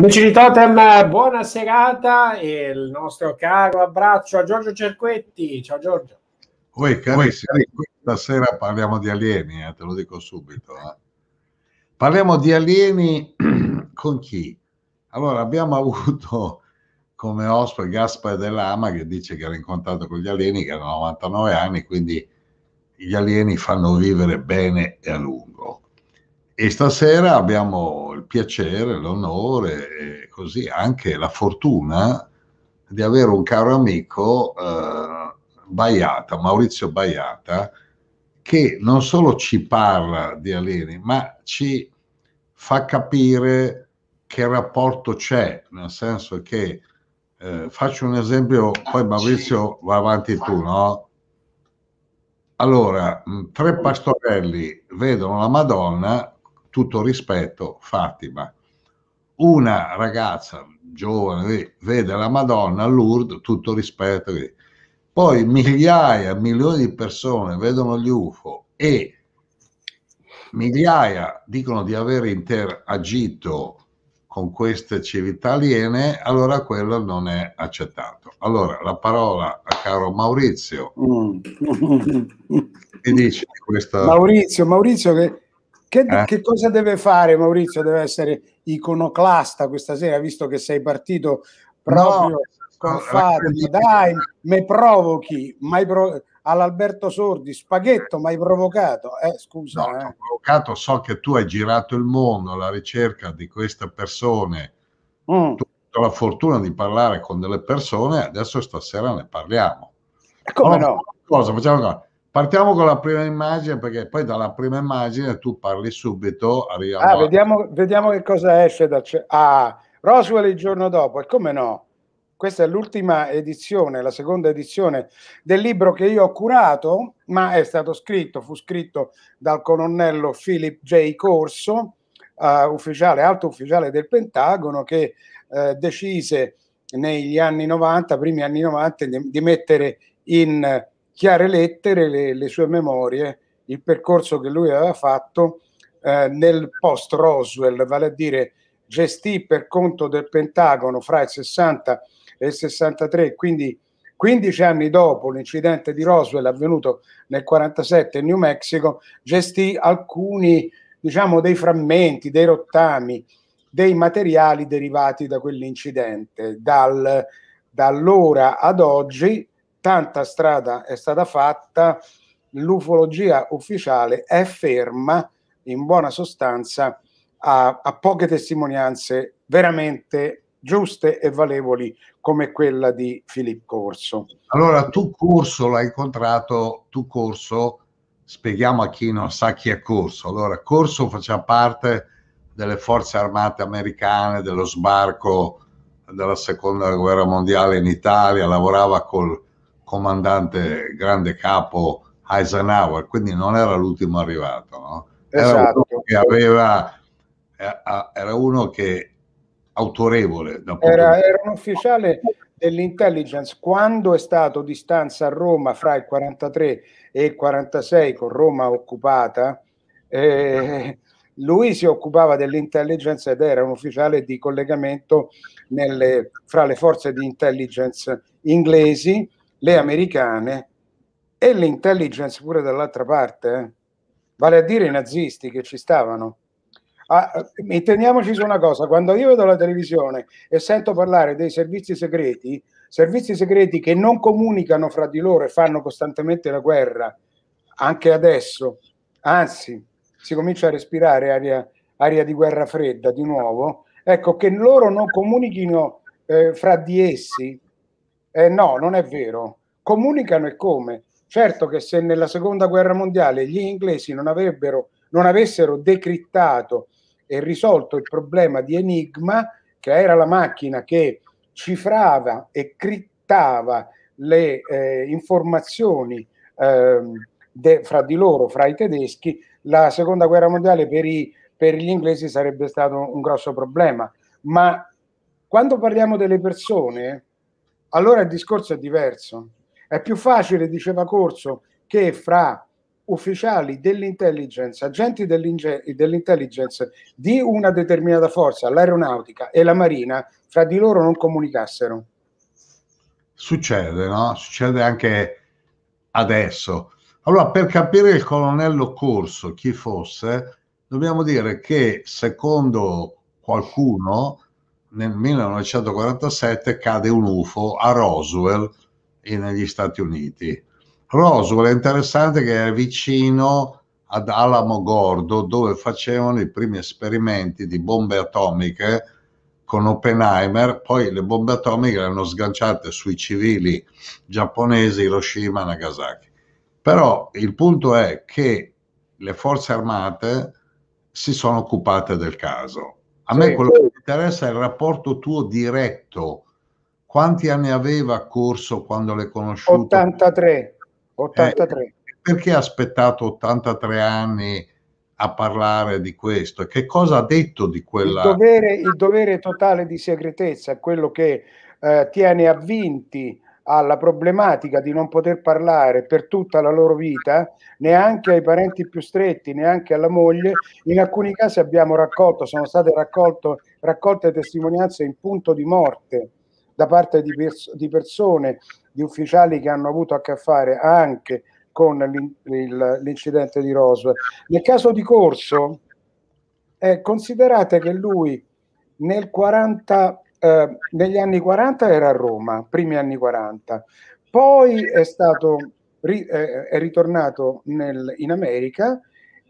Amici di Totem, buona serata e il nostro caro abbraccio a Giorgio Cerquetti. Ciao Giorgio. Oi, carissimi, stasera parliamo di alieni, eh, te lo dico subito. Eh. Parliamo di alieni con chi? Allora, abbiamo avuto come ospite Gaspar Dell'Ama che dice che era incontrato con gli alieni che hanno 99 anni, quindi gli alieni fanno vivere bene e a lungo. E stasera abbiamo il piacere, l'onore e così anche la fortuna di avere un caro amico, eh, Baiata, Maurizio Baiata, che non solo ci parla di alieni, ma ci fa capire che rapporto c'è, nel senso che eh, faccio un esempio, poi Maurizio va avanti tu, no? Allora, tre pastorelli vedono la Madonna, tutto rispetto, Fatima. Una ragazza giovane vede la Madonna a Lourdes, tutto rispetto. Poi migliaia, milioni di persone vedono gli UFO e migliaia dicono di aver interagito con queste civiltà aliene, allora quello non è accettato. Allora la parola a caro Maurizio. Mm. che dici di questa... Maurizio, Maurizio che che, eh? che, cosa deve fare Maurizio? Deve essere iconoclasta questa sera, visto che sei partito proprio no, con Fatima. Dai, me provochi, mai pro- all'Alberto Sordi, spaghetto, ma hai provocato? Eh, scusa. No, eh. provocato, so che tu hai girato il mondo alla ricerca di queste persone. Mm. Tu hai la fortuna di parlare con delle persone, adesso stasera ne parliamo. Come allora, no? Cosa, facciamo Partiamo con la prima immagine perché poi dalla prima immagine tu parli subito. Arriviamo ah, a... vediamo, vediamo che cosa esce da... Ah, Roswell il giorno dopo, e come no? Questa è l'ultima edizione, la seconda edizione del libro che io ho curato, ma è stato scritto, fu scritto dal colonnello Philip J. Corso, uh, ufficiale, alto ufficiale del Pentagono, che uh, decise negli anni 90, primi anni 90, di, di mettere in chiare lettere le, le, sue memorie, il percorso che lui aveva fatto uh, nel post Roswell, vale a dire gestì per conto del Pentagono fra il 60 e il 63, quindi 15 anni dopo l'incidente di Roswell avvenuto nel 47 in New Mexico, gestì alcuni, diciamo, dei frammenti, dei rottami, dei materiali derivati da quell'incidente. Dal, da allora ad oggi tanta strada è stata fatta, l'ufologia ufficiale è ferma, in buona sostanza, a, a poche testimonianze veramente giuste e valevoli come quella di Filippo Corso. Allora, tu Corso l'hai incontrato, tu Corso, spieghiamo a chi non sa chi è Corso. Allora, Corso faceva parte delle forze armate americane, dello sbarco della seconda guerra mondiale in Italia, lavorava col comandante grande capo Eisenhower, quindi non era l'ultimo arrivato, no? Era esatto. uno che aveva era uno che autorevole. Era, era, un ufficiale dell'intelligence quando è stato di stanza a Roma fra il 43 e il 46 con Roma occupata. Eh, lui si occupava dell'intelligence ed era un ufficiale di collegamento nelle, fra le forze di intelligence inglesi, le americane e l'intelligence pure dall'altra parte, eh. vale a dire i nazisti che ci stavano. Ah, intendiamoci su una cosa, quando io vedo la televisione e sento parlare dei servizi segreti, servizi segreti che non comunicano fra di loro e fanno costantemente la guerra, anche adesso, anzi, si comincia a respirare aria, aria di guerra fredda di nuovo, ecco che loro non comunichino eh, fra di essi, eh, no, non è vero, comunicano e come? Certo che se nella seconda guerra mondiale gli inglesi non, non avessero decrittato e risolto il problema di Enigma, che era la macchina che cifrava e crittava le eh, informazioni eh, de, fra di loro, fra i tedeschi, la seconda guerra mondiale per, i, per gli inglesi sarebbe stato un grosso problema. Ma quando parliamo delle persone, allora il discorso è diverso. È più facile, diceva Corso, che fra ufficiali dell'intelligence, agenti dell'intelligence di una determinata forza, l'aeronautica e la marina, fra di loro non comunicassero. Succede, no? Succede anche adesso. Allora, per capire il colonnello Corso chi fosse, dobbiamo dire che secondo qualcuno nel 1947 cade un UFO a Roswell negli Stati Uniti Roswell è interessante che è vicino ad Alamo Gordo dove facevano i primi esperimenti di bombe atomiche con Oppenheimer, poi le bombe atomiche le hanno sganciate sui civili giapponesi Hiroshima e Nagasaki. Però il punto è che le forze armate si sono occupate del caso. A me quello che interessa il rapporto tuo diretto. Quanti anni aveva corso quando l'hai conosciuto? 83. 83. Eh, perché ha aspettato 83 anni a parlare di questo? E che cosa ha detto di quella... Il dovere, il dovere totale di segretezza è quello che eh, tiene avvinti alla problematica di non poter parlare per tutta la loro vita, neanche ai parenti più stretti, neanche alla moglie. In alcuni casi abbiamo raccolto, sono state raccolto, raccolte testimonianze in punto di morte da parte di, pers- di persone di ufficiali che hanno avuto a che fare anche con l'incidente di Roswell. Nel caso di Corso, eh, considerate che lui nel 40, eh, negli anni 40 era a Roma, primi anni 40, poi è stato ri, eh, è ritornato nel, in America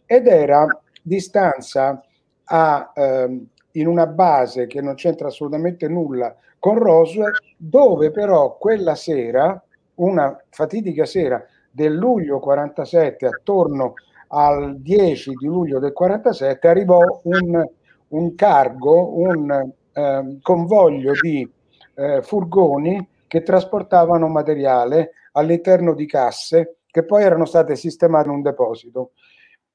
ed era di stanza a, ehm, in una base che non c'entra assolutamente nulla con Roswell, dove però quella sera, una fatidica sera del luglio 47, attorno al 10 di luglio del 47, arrivò un, un cargo, un eh, convoglio di eh, furgoni che trasportavano materiale all'interno di casse che poi erano state sistemate in un deposito.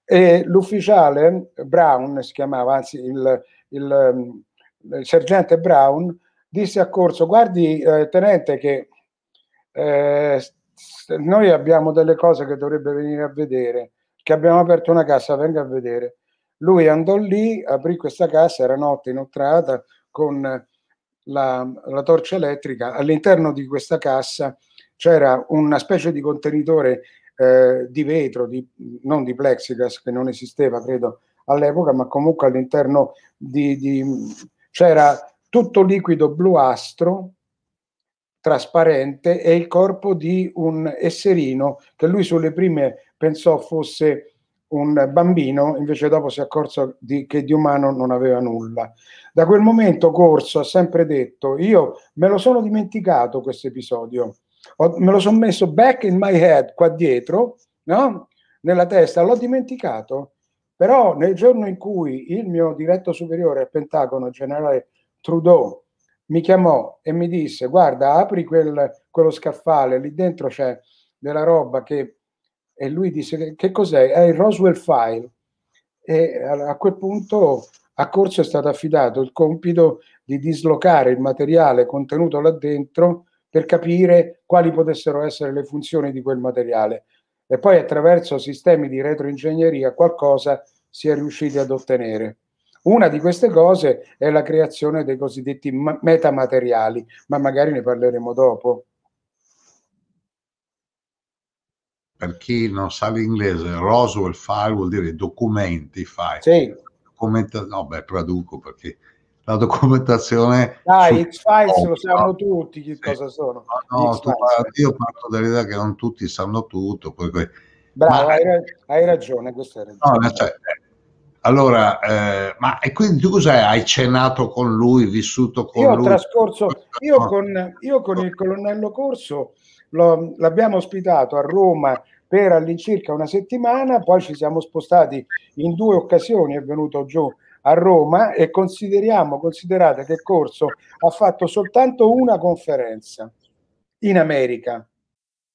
E l'ufficiale Brown, si chiamava, anzi il, il, il sergente Brown, disse a Corso, guardi eh, tenente che eh, noi abbiamo delle cose che dovrebbe venire a vedere, che abbiamo aperto una cassa, venga a vedere. Lui andò lì, aprì questa cassa, era notte inoltrata, con la, la torcia elettrica. All'interno di questa cassa c'era una specie di contenitore eh, di vetro, di, non di plexiglass, che non esisteva, credo, all'epoca, ma comunque all'interno di, di, c'era tutto liquido bluastro, trasparente, e il corpo di un esserino che lui sulle prime pensò fosse un bambino, invece dopo si è accorto di, che di umano non aveva nulla. Da quel momento Corso ha sempre detto, io me lo sono dimenticato questo episodio, me lo sono messo back in my head qua dietro, no? nella testa, l'ho dimenticato, però nel giorno in cui il mio diretto superiore al Pentagono, generale Trudeau, mi chiamò e mi disse, guarda, apri quel, quello scaffale, lì dentro c'è della roba che... E lui disse, che, cos'è? È il Roswell File. E a quel punto a Corso è stato affidato il compito di dislocare il materiale contenuto là dentro per capire quali potessero essere le funzioni di quel materiale e poi attraverso sistemi di retroingegneria qualcosa si è riusciti ad ottenere. Una di queste cose è la creazione dei cosiddetti metamateriali, ma magari ne parleremo dopo. Per chi non sa l'inglese, Roswell file vuol dire documenti file. Sì. Documenta- no, beh, traduco perché la documentazione. Dai, X-Files lo sanno tutti che sì. cosa sono. No, no tu, io parto dall'idea che non tutti sanno tutto. Poi, Bravo, ma, hai, hai, ragione, questo è ragione. No, cioè, allora, eh, ma e quindi tu cos'hai? Hai cenato con lui, vissuto con io lui? Ho trascorso, io, con, io con il colonnello Corso lo, l'abbiamo ospitato a Roma per all'incirca una settimana, poi ci siamo spostati in due occasioni, è venuto giù a Roma e consideriamo, considerate che corso ha fatto soltanto una conferenza in America.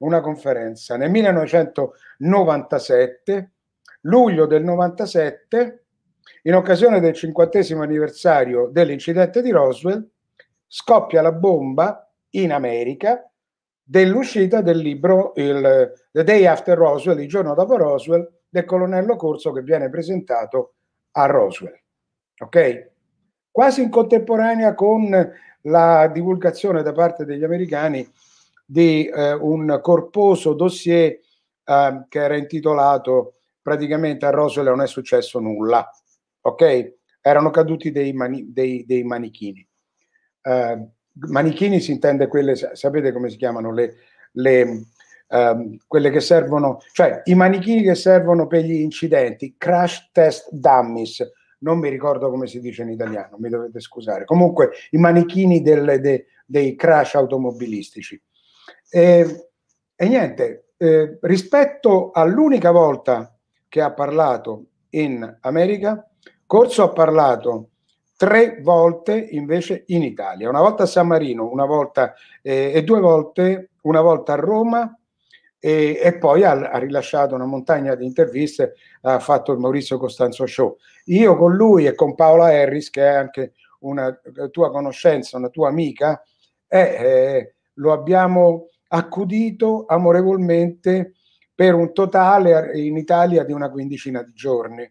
Una conferenza nel 1997, luglio del 97, in occasione del cinquantesimo anniversario dell'incidente di Roswell, scoppia la bomba in America dell'uscita del libro il, The Day After Roswell, il giorno dopo Roswell, del colonnello Corso che viene presentato a Roswell. Ok? Quasi in contemporanea con la divulgazione da parte degli americani di eh, un corposo dossier eh, che era intitolato praticamente a Roswell non è successo nulla. Ok? Erano caduti dei, mani, dei, dei manichini. Eh, manichini si intende quelle, sapete come si chiamano le, le um, quelle che servono, cioè i manichini che servono per gli incidenti, crash test dummies, non mi ricordo come si dice in italiano, mi dovete scusare. Comunque i manichini del, de, dei crash automobilistici. E, e niente, eh, rispetto all'unica volta che ha parlato in America, Corso ha parlato tre volte invece in Italia, una volta a San Marino, una volta eh, e due volte, una volta a Roma e, e poi ha, ha, rilasciato una montagna di interviste, ha fatto il Maurizio Costanzo Show. Io con lui e con Paola Harris, che è anche una tua conoscenza, una tua amica, eh, eh, lo abbiamo accudito amorevolmente per un totale in Italia di una quindicina di giorni.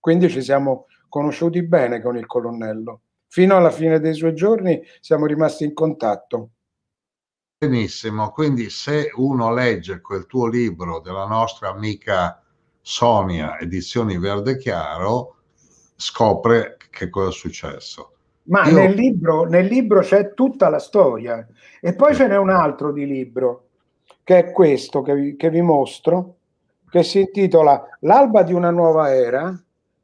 Quindi ci siamo conosciuti bene con il colonnello. Fino alla fine dei suoi giorni siamo rimasti in contatto. Benissimo, quindi se uno legge quel tuo libro della nostra amica Sonia, Edizioni Verde Chiaro, scopre che cosa è successo. Ma Io... nel, libro, nel libro c'è tutta la storia e poi ce n'è un altro di libro che è questo che vi, che vi mostro, che si intitola L'alba di una nuova era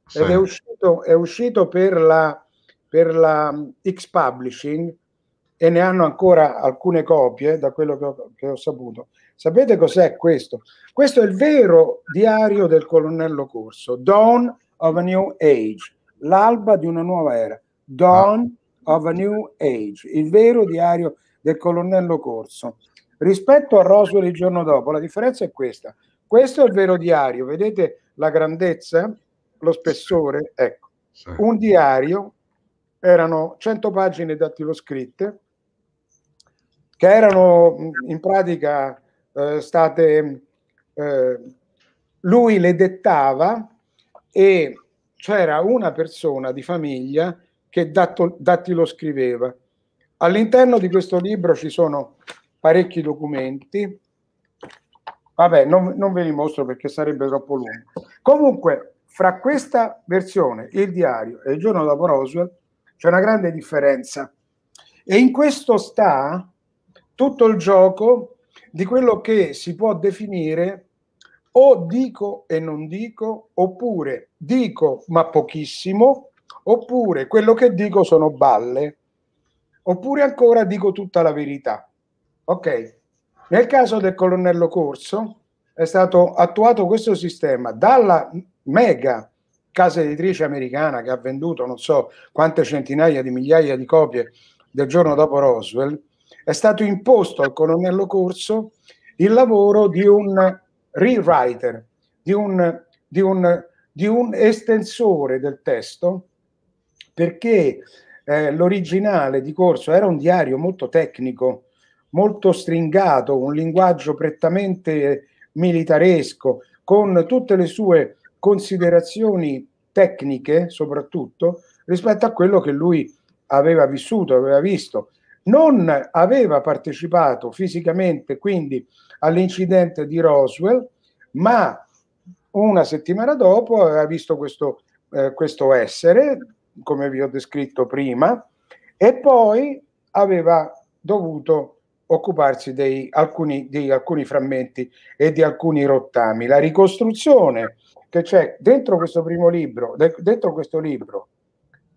sì. ed è uscito, è uscito per la, per la X Publishing e ne hanno ancora alcune copie da quello che ho, che ho saputo. Sapete cos'è questo? Questo è il vero diario del colonnello Corso, Dawn of a New Age, l'alba di una nuova era. Dawn ah. of a New Age, il vero diario del colonnello Corso. Rispetto a Roswell il giorno dopo, la differenza è questa. Questo è il vero diario, vedete la grandezza, lo spessore? Ecco, sì. un diario, erano 100 pagine dattiloscritte, che erano in pratica eh, state... Eh, lui le dettava e c'era una persona di famiglia che dattilo scriveva. All'interno di questo libro ci sono parecchi documenti. Vabbè, non, non ve li mostro perché sarebbe troppo lungo. Comunque, fra questa versione, il diario e il giorno dopo Roswell, c'è una grande differenza. E in questo sta tutto il gioco di quello che si può definire o dico e non dico, oppure dico ma pochissimo, oppure quello che dico sono balle, oppure ancora dico tutta la verità. Ok, nel caso del colonnello Corso è stato attuato questo sistema dalla mega casa editrice americana che ha venduto non so quante centinaia di migliaia di copie del giorno dopo Roswell, è stato imposto al colonnello Corso il lavoro di un rewriter, di un, di un, di un estensore del testo perché eh, l'originale di Corso era un diario molto tecnico, molto stringato, un linguaggio prettamente militaresco, con tutte le sue considerazioni tecniche, soprattutto rispetto a quello che lui aveva vissuto, aveva visto. Non aveva partecipato fisicamente quindi all'incidente di Roswell, ma una settimana dopo aveva visto questo, eh, questo essere come vi ho descritto prima, e poi aveva dovuto occuparsi di alcuni, alcuni frammenti e di alcuni rottami. La ricostruzione che c'è dentro questo primo libro, dentro questo libro,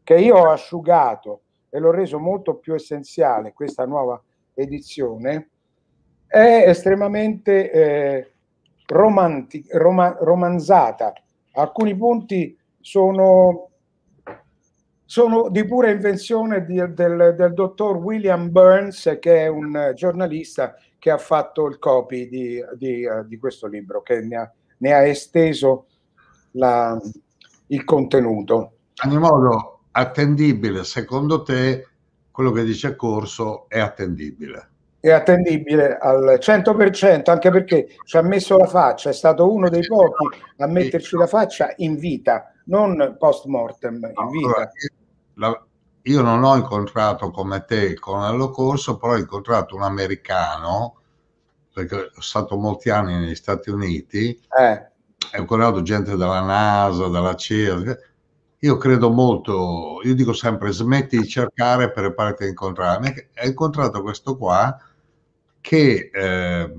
che io ho asciugato e l'ho reso molto più essenziale, questa nuova edizione, è estremamente eh, romanti, rom- romanzata. Alcuni punti sono sono di pura invenzione di, del, del, dottor William Burns, che è un giornalista che ha fatto il copy di, di, uh, di questo libro, che ne ha, ne ha esteso la, il contenuto. In ogni modo, attendibile, secondo te, quello che dice Corso è attendibile? È attendibile al 100%, anche perché ci ha messo la faccia, è stato uno dei pochi a metterci la faccia in vita, non post mortem, in vita. Allora, la, io non ho incontrato come te il colonnello Corso, però ho incontrato un americano, perché sono stato molti anni negli Stati Uniti, eh. ho incontrato gente dalla NASA, dalla CIA. Io credo molto, io dico sempre smetti di cercare per imparare a incontrare. Ho incontrato questo qua che eh,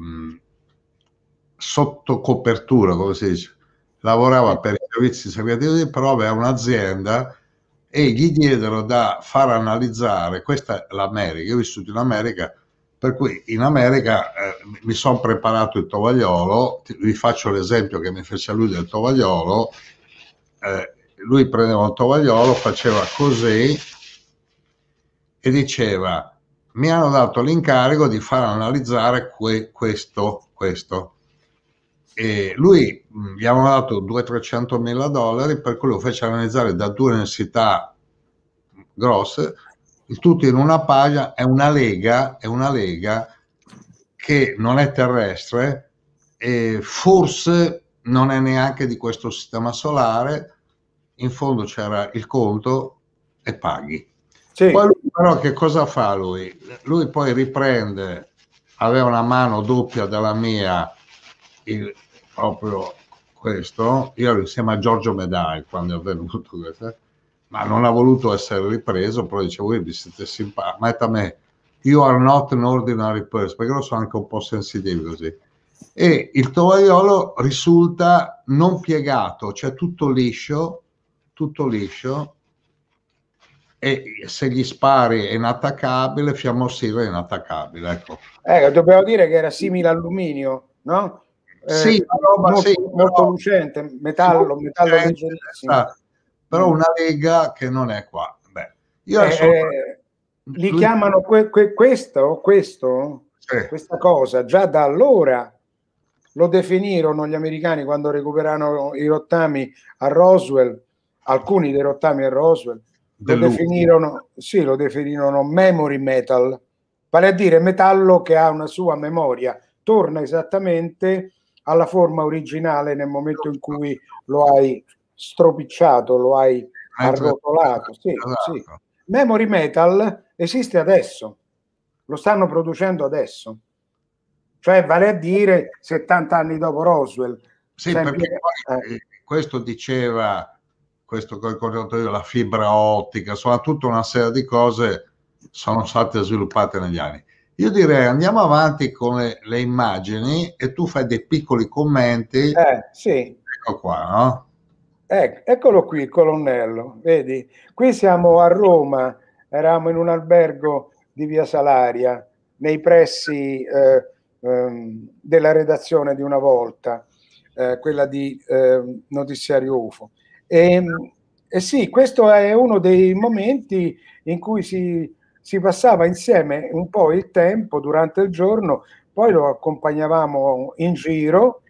sotto copertura, come si dice, lavorava per i servizi segreti, però aveva un'azienda e gli diedero da far analizzare, questa è l'America, io ho vissuto in America, Per cui in America eh, mi sono preparato il tovagliolo, vi faccio l'esempio che mi fece lui del tovagliolo, eh, lui prendeva un tovagliolo, faceva così e diceva mi hanno dato l'incarico di far analizzare que- questo, questo. E lui gli avevano dato 200-300 mila dollari per cui lo fece analizzare da due università grosse il tutto in una pagina, è una lega, è una lega che non è terrestre e forse non è neanche di questo sistema solare, in fondo c'era il conto e paghi. Sì. Poi lui, però che cosa fa lui? Lui poi riprende, aveva una mano doppia della mia, il, proprio questo, io insieme a Giorgio Medai quando è avvenuto questo, ma non ha voluto essere ripreso, però dice voi vi siete simpatici, a me, you are not an ordinary person, perché io sono anche un po' sensitivo così. E il tovagliolo risulta non piegato, cioè tutto liscio, tutto liscio, e se gli spari è inattaccabile, fiammosilo è inattaccabile. Ecco. Eh, dobbiamo dire che era simile all'alluminio, no? Eh, sì, molto, sì, molto però, lucente, metallo, metallo leggerissimo però mm. una lega che non è qua. Beh, io eh, sono... Eh, li lui... chiamano que, que, questo, questo sì. questa cosa, già da allora lo definirono gli americani quando recuperarono i rottami a Roswell, alcuni dei rottami a Roswell, lo definirono, sì, lo definirono memory metal, vale a dire metallo che ha una sua memoria, torna esattamente alla forma originale nel momento in cui lo hai stropicciato, lo hai arrotolato. Sì, esatto. sì. Memory Metal esiste adesso, lo stanno producendo adesso, cioè vale a dire 70 anni dopo Roswell. Sì, perché poi, eh. questo diceva, questo che ho ricordato io, la fibra ottica, insomma tutta una serie di cose sono state sviluppate negli anni. Io direi andiamo avanti con le, le immagini e tu fai dei piccoli commenti. Eh, sì. Ecco qua, no? Ecco, eccolo qui, il colonnello, vedi? Qui siamo a Roma, eravamo in un albergo di Via Salaria, nei pressi eh, ehm, della redazione di una volta, eh, quella di eh, Notiziario UFO. E, e, sì, questo è uno dei momenti in cui si, si passava insieme un po' il tempo durante il giorno, poi lo accompagnavamo in giro.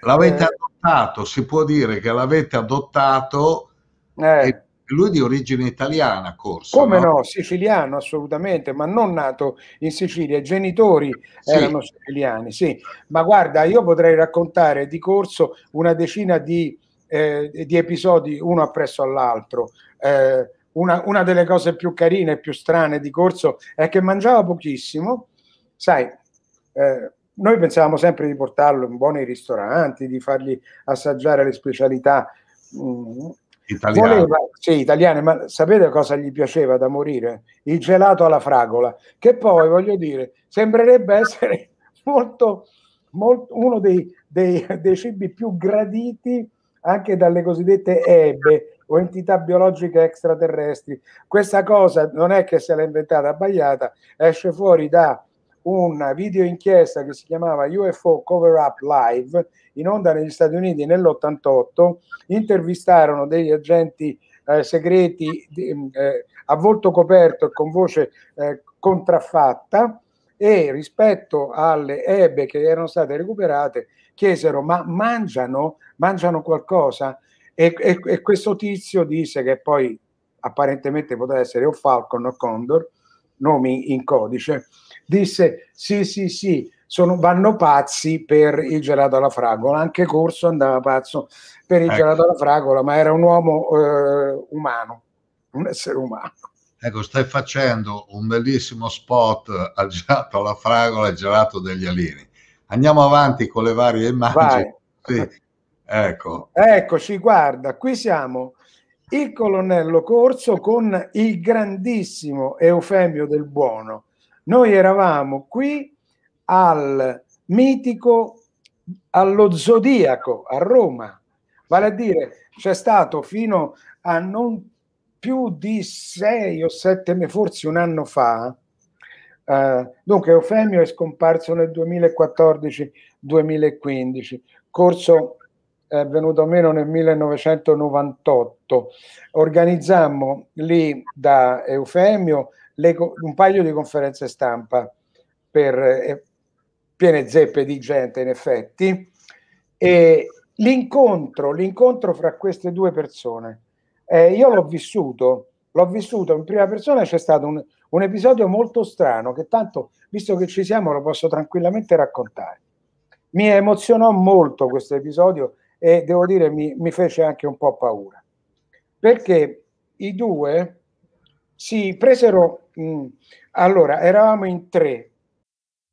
L'avete eh, adottato, si può dire che l'avete adottato, eh. lui di origine italiana, Corso. Come no? no? siciliano assolutamente, ma non nato in Sicilia, i genitori sì. erano siciliani, sì. Ma guarda, io potrei raccontare di Corso una decina di, eh, di episodi, uno appresso all'altro. Eh, una, una, delle cose più carine e più strane di Corso è che mangiava pochissimo, sai, eh, noi pensavamo sempre di portarlo in buoni ristoranti, di fargli assaggiare le specialità mm, italiane. Voleva, sì, italiane, ma sapete cosa gli piaceva da morire? Il gelato alla fragola, che poi, voglio dire, sembrerebbe essere molto, molto uno dei, dei, dei cibi più graditi anche dalle cosiddette EBE o entità biologiche extraterrestri. Questa cosa non è che se l'ha inventata Bagliata, esce fuori da una video inchiesta che si chiamava UFO Cover Up Live in onda negli Stati Uniti nell'88 intervistarono degli agenti eh, segreti eh, a volto coperto e con voce eh, contraffatta e rispetto alle ebe che erano state recuperate chiesero ma mangiano, mangiano qualcosa e, e, e questo tizio disse che poi apparentemente poteva essere o Falcon o Condor nomi in codice disse sì, sì, sì, sono, vanno pazzi per il gelato alla fragola. Anche Corso andava pazzo per il ecco. gelato alla fragola, ma era un uomo eh, umano, un essere umano. Ecco, stai facendo un bellissimo spot al gelato alla fragola e gelato degli alieni. Andiamo avanti con le varie immagini. Sì. Ecco. Eccoci, guarda, qui siamo. Il colonnello Corso con il grandissimo Eufemio del Buono. Noi eravamo qui al mitico, allo Zodiaco a Roma, vale a dire c'è stato fino a non più di sei o sette, forse un anno fa, Uh, dunque, Eufemio è scomparso nel 2014-2015, corso è venuto meno nel 1998. Organizzammo lì da Eufemio le, un paio di conferenze stampa per eh, piene zeppe di gente, in effetti, e l'incontro, l'incontro fra queste due persone, eh, io l'ho vissuto, l'ho vissuto in prima persona, c'è stato un, un episodio molto strano che tanto, visto che ci siamo, lo posso tranquillamente raccontare. Mi emozionò molto questo episodio e devo dire mi, mi fece anche un po' paura, perché i due si presero, mh, mm, allora eravamo in tre,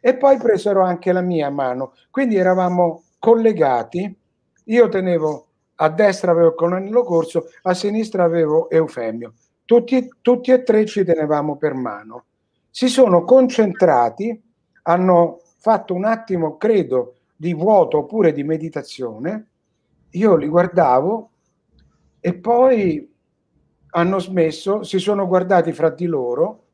e poi presero anche la mia mano. Quindi eravamo collegati. Io tenevo a destra avevo Colonnello Corso, a sinistra avevo Eufemio. Tutti, tutti e tre ci tenevamo per mano. Si sono concentrati, hanno fatto un attimo, credo, di vuoto oppure di meditazione. Io li guardavo e poi hanno smesso, si sono guardati fra di loro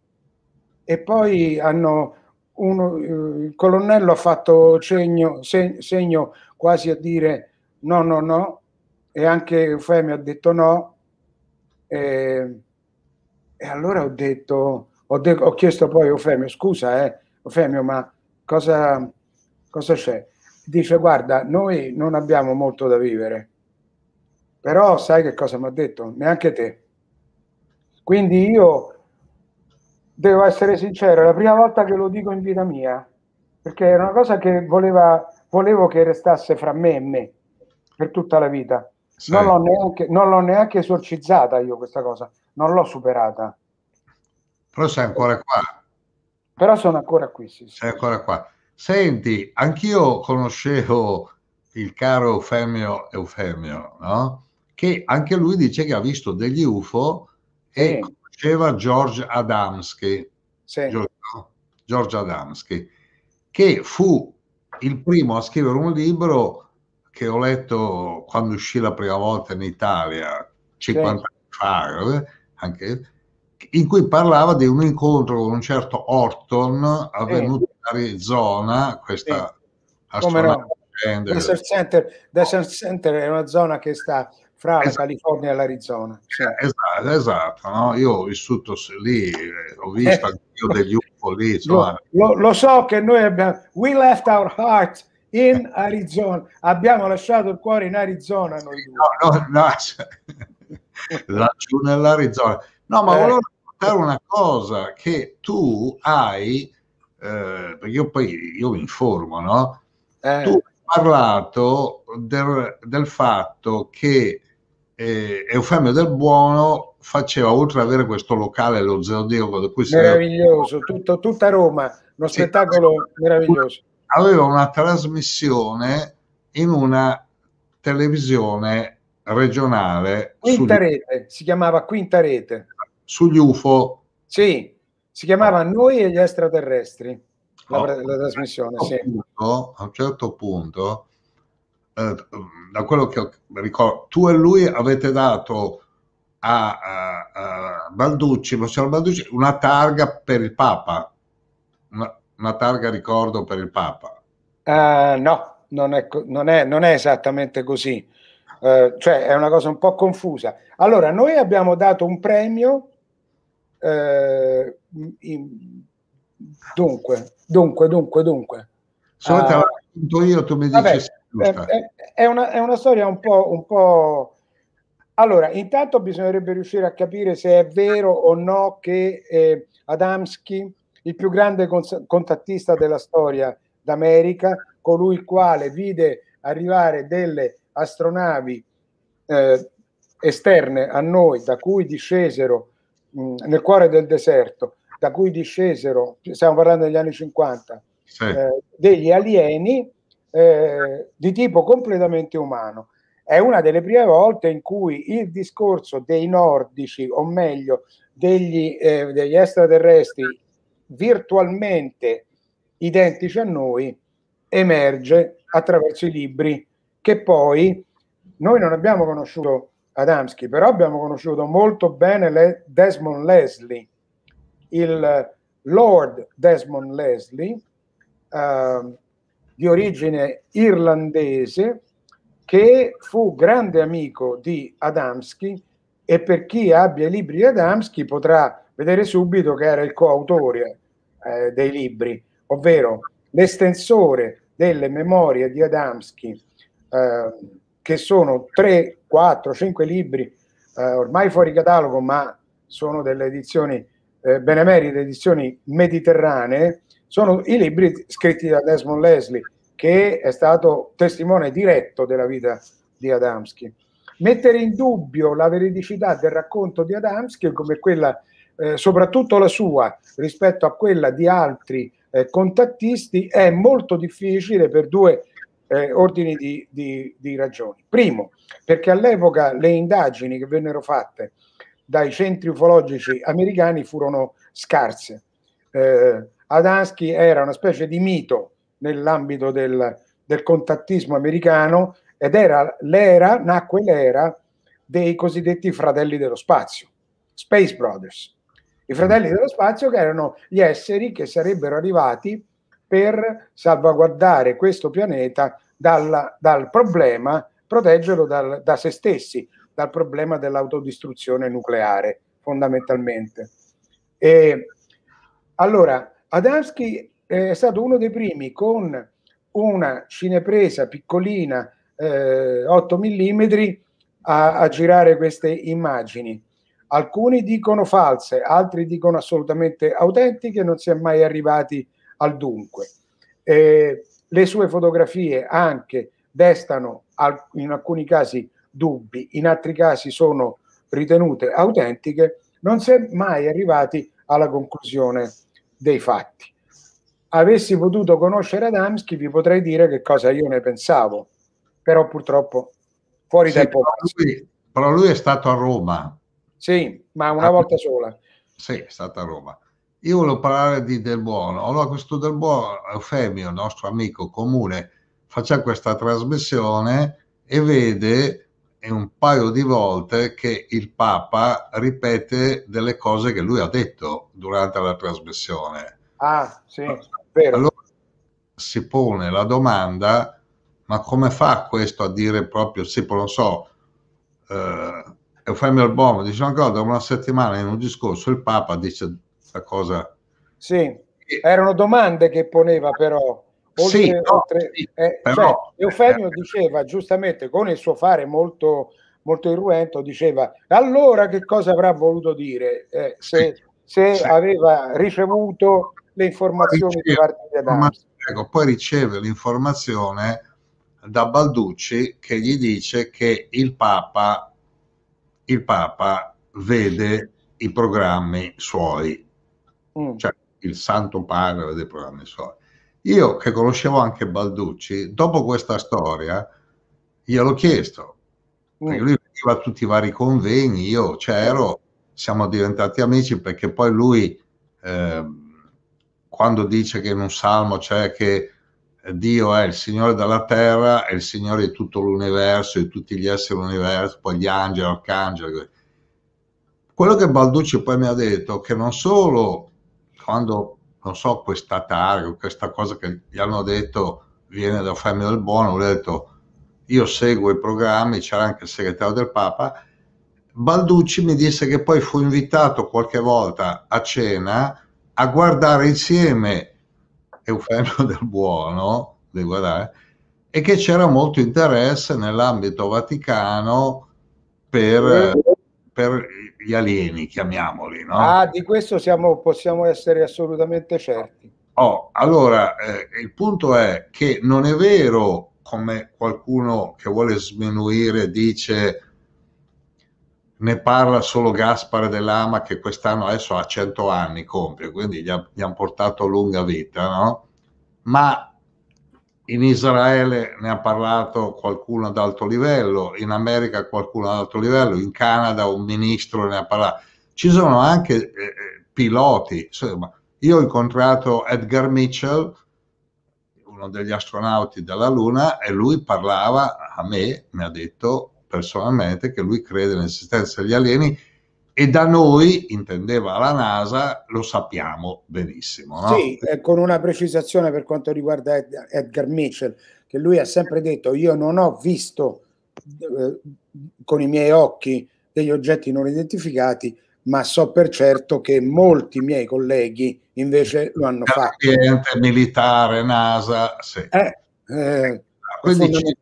e poi hanno uno, eh, il colonnello ha fatto segno, se, segno quasi a dire no, no, no, e anche Eufemio ha detto no. E, e allora ho detto, ho, de- ho, chiesto poi a Eufemio, scusa, eh, Eufemio, ma cosa, cosa c'è? Dice, guarda, noi non abbiamo molto da vivere, però sai che cosa mi ha detto? Neanche te. Quindi io devo essere sincero, è la prima volta che lo dico in vita mia, perché era una cosa che voleva, volevo che restasse fra me e me per tutta la vita. Sì. Non, l'ho neanche, non l'ho neanche esorcizzata io questa cosa, non l'ho superata. Però sei ancora qua. Però sono ancora qui, sì. Sei ancora qua. Senti, anch'io conoscevo il caro Eufemio Eufemio, no? che anche lui dice che ha visto degli UFO e sì diceva George Adamski, sì. George Adamski, che fu il primo a scrivere un libro che ho letto quando uscì la prima volta in Italia, 50 sì. anni fa, eh, anche, in cui parlava di un incontro con un certo Orton avvenuto sì. in Arizona, questa sì. No? Desert Center, Desert Center è una zona che sta fra esatto. la California e l'Arizona. Sì. Esatto, esatto no? io ho vissuto lì, ho visto eh. io degli UFO lì. Insomma. Lo, lo, lo, so che noi abbiamo, we left our heart in Arizona, abbiamo lasciato il cuore in Arizona noi. No, no, no, laggiù nell'Arizona. No, ma eh. volevo raccontare una cosa, che tu hai, eh, perché io poi io mi informo, no? Eh. Tu hai parlato del, del fatto che eh, Eufemio del Buono faceva, oltre ad avere questo locale, lo Zeodico, di cui meraviglioso, tutto, tutta Roma, uno sì, spettacolo meraviglioso. Aveva una trasmissione in una televisione regionale Quinta sugli, rete, si chiamava Quinta rete. sugli UFO. Sì, si chiamava Noi e gli extraterrestri, la, Oh, la trasmissione, a un sì. certo punto- a un certo punto, eh, da quello che ricordo, tu e lui avete dato a, a- a Balducci, Balducci, una targa per il Papa, una, una targa ricordo per il Papa. Ah, no, non è, non è- non è esattamente così. Eh, cioè è una cosa un po' confusa. Allora, noi abbiamo dato un premio. eh, in- dunque, dunque, dunque, dunque. L'ho racconto io, tu mi dici è è, è- è una, è una storia un po', un po'. Allora, intanto bisognerebbe riuscire a capire se è vero o no che eh, Adamski, il più grande cons- contattista della storia d'America, colui il quale vide arrivare delle astronavi eh, esterne a noi, da cui discesero mh, nel cuore del deserto, da cui discesero, stiamo parlando degli anni 50, Sì. eh, degli alieni eh, di tipo completamente umano. È una delle prime volte in cui il discorso dei nordici, o meglio, degli, eh, degli extraterrestri virtualmente identici a noi, emerge attraverso i libri che poi noi non abbiamo conosciuto Adamski, però abbiamo conosciuto molto bene le- Desmond Leslie, il Lord Desmond Leslie, eh, di origine irlandese, che fu grande amico di Adamski e per chi abbia i libri di Adamski potrà vedere subito che era il coautore eh, dei libri, ovvero l'estensore delle memorie di Adamski, eh, che sono 3, 4, 5 libri eh, ormai fuori catalogo, ma sono delle edizioni eh, benemerite, edizioni mediterranee, sono i libri scritti da Desmond Leslie, che è stato testimone diretto della vita di Adamski. Mettere in dubbio la veridicità del racconto di Adamski, come quella, eh, soprattutto la sua, rispetto a quella di altri eh, contattisti, è molto difficile per due eh, ordini di, di- di ragioni. Primo, perché all'epoca le indagini che vennero fatte dai centri ufologici americani furono scarse. Eh, Adamski era una specie di mito nell'ambito del, del contattismo americano ed era l'era, nacque l'era dei cosiddetti fratelli dello spazio, Space Brothers. I fratelli dello spazio che erano gli esseri che sarebbero arrivati per salvaguardare questo pianeta dalla- dal problema, proteggerlo dal- da se stessi, dal problema dell'autodistruzione nucleare, fondamentalmente. E, allora, Adamski è stato uno dei primi con una cinepresa piccolina, eh, 8 mm, a, a girare queste immagini. Alcuni dicono false, altri dicono assolutamente autentiche, non si è mai arrivati al dunque. Eh, le sue fotografie anche destano al- in alcuni casi dubbi, in altri casi sono ritenute autentiche, non si è mai arrivati alla conclusione dei fatti. Avessi potuto conoscere Adamski, vi potrei dire che cosa io ne pensavo, però purtroppo fuori Sì, podcast. lui, però lui è stato a Roma. Sì, ma una Ah, volta sola. Sì, è stato a Roma. Io volevo parlare di Del Buono. Allora, questo Del Buono, Eufemio, nostro amico comune, faccia questa trasmissione e vede e un paio di volte che il Papa ripete delle cose che lui ha detto durante la trasmissione. Ah, sì, vero. Allora si pone la domanda, ma come fa questo a dire proprio, sì, poi non so, eh, Eufemio Albomo dice una cosa, da una settimana in un discorso il Papa dice la cosa... Sì, erano domande che poneva però. Oltre, Sì, no, oltre- sì, eh, però- cioè, Eufemio diceva giustamente con il suo fare molto, molto irruento, diceva allora che cosa avrà voluto dire eh, se, se Sì. aveva ricevuto le informazioni Riceve parte di Adamo. l'informazione- ecco, poi riceve l'informazione da Balducci che gli dice che il Papa, il Papa vede i programmi suoi, Mm. cioè il Santo Padre vede i programmi suoi. Io che conoscevo anche Balducci, dopo questa storia, gliel'ho chiesto, perché lui veniva a tutti i vari convegni, io c'ero, siamo diventati amici perché poi lui, eh, quando dice che in un salmo c'è che Dio è il Signore della terra, è il Signore di tutto l'universo, di tutti gli esseri dell'universo, poi gli angeli, arcangeli. Quello che Balducci poi mi ha detto, che non solo quando, non so, questa targa, questa cosa che gli hanno detto viene da Famiglia del Buono, ho detto io seguo i programmi, c'era anche il segretario del Papa, Balducci mi disse che poi fu invitato qualche volta a cena a guardare insieme Eufemio del Buono, devi guardare, e che c'era molto interesse nell'ambito vaticano per, per gli alieni, chiamiamoli. No? Ah, di questo siamo, possiamo essere assolutamente certi. Oh, allora, eh, il punto è che non è vero, come qualcuno che vuole sminuire dice, ne parla solo Gaspare dell'Ama che quest'anno adesso ha 100 anni, compie, quindi gli, ha, gli hanno portato lunga vita, no? Ma in Israele ne ha parlato qualcuno ad alto livello, in America qualcuno ad alto livello, in Canada un ministro ne ha parlato. Ci sono anche eh, eh piloti, insomma, io ho incontrato Edgar Mitchell, uno degli astronauti della Luna, e lui parlava a me, mi ha detto personalmente che lui crede nell'esistenza degli alieni e da noi, intendeva la NASA, lo sappiamo benissimo. No? Sì, eh, con una precisazione per quanto riguarda Ed- Edgar Mitchell, che lui ha sempre detto io non ho visto eh, con i miei occhi degli oggetti non identificati, ma so per certo che molti miei colleghi invece lo hanno fatto. militare, NASA, sì. Eh, eh, quindi, ci,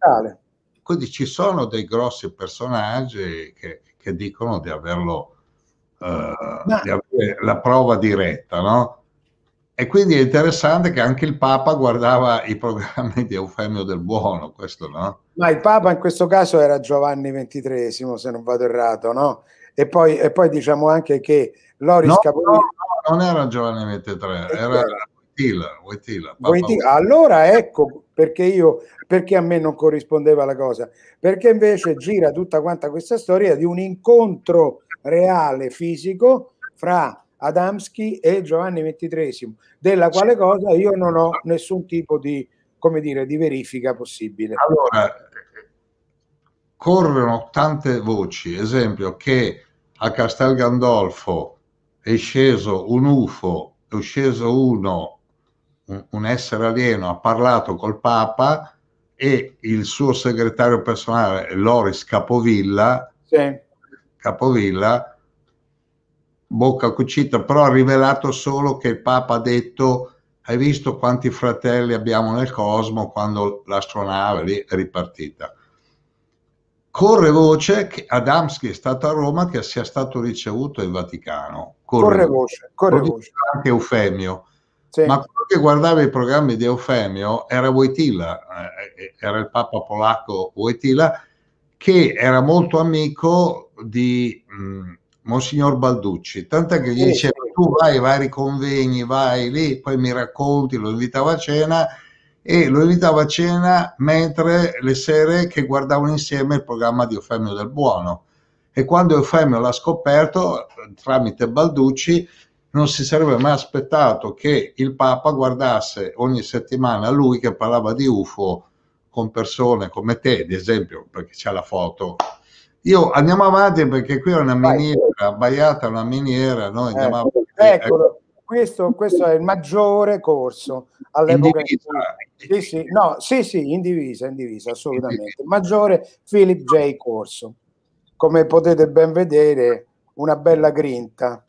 quindi, ci, sono dei grossi personaggi che, che dicono di averlo, ma, di avere la prova diretta, no? E quindi è interessante che anche il Papa guardava i programmi di Eufemio del Buono, questo no? Ma il Papa in questo caso era Giovanni XXIII, se non vado errato, no? E poi, e poi diciamo anche che Loris no, Capolino... No, no, non era Giovanni XXIII, era Wojtyla. Wojtyla, Wojtyla. Allora ecco perché io perché a me non corrispondeva la cosa perché invece gira tutta quanta questa storia di un incontro reale fisico fra Adamski e Giovanni XXIII della quale cosa io non ho nessun tipo di come dire di verifica possibile. Allora corrono tante voci. Esempio che a Castel Gandolfo è sceso un UFO, è sceso uno, un, un essere alieno, ha parlato col Papa e il suo segretario personale, Loris Capovilla, sì. Capovilla, bocca cucita, però ha rivelato solo che il Papa ha detto hai visto quanti fratelli abbiamo nel cosmo quando l'astronave lì è ripartita corre voce che Adamski è stato a Roma che sia stato ricevuto in Vaticano. Corre, corre voce, corre voce. Anche Eufemio. Sì. Ma quello che guardava i programmi di Eufemio era Wojtyla, eh, eh, era il papa polacco Wojtyla, che era molto amico di mh, mm, Monsignor Balducci, tant'è che gli diceva tu vai ai vari convegni, vai lì, poi mi racconti, lo invitava a cena e lo invitava a cena mentre le sere che guardavano insieme il programma di Eufemio del Buono. E quando Eufemio l'ha scoperto, tramite Balducci, non si sarebbe mai aspettato che il Papa guardasse ogni settimana lui che parlava di UFO con persone come te, ad esempio, perché c'è la foto. Io andiamo avanti perché qui è una miniera, Baiata è una miniera, noi andiamo eh, avanti. Eccolo, questo, questo, è il maggiore corso all'epoca. In sì, sì, no, sì, sì, in divisa, in divisa, assolutamente. Il maggiore Philip J. Corso. Come potete ben vedere, una bella grinta.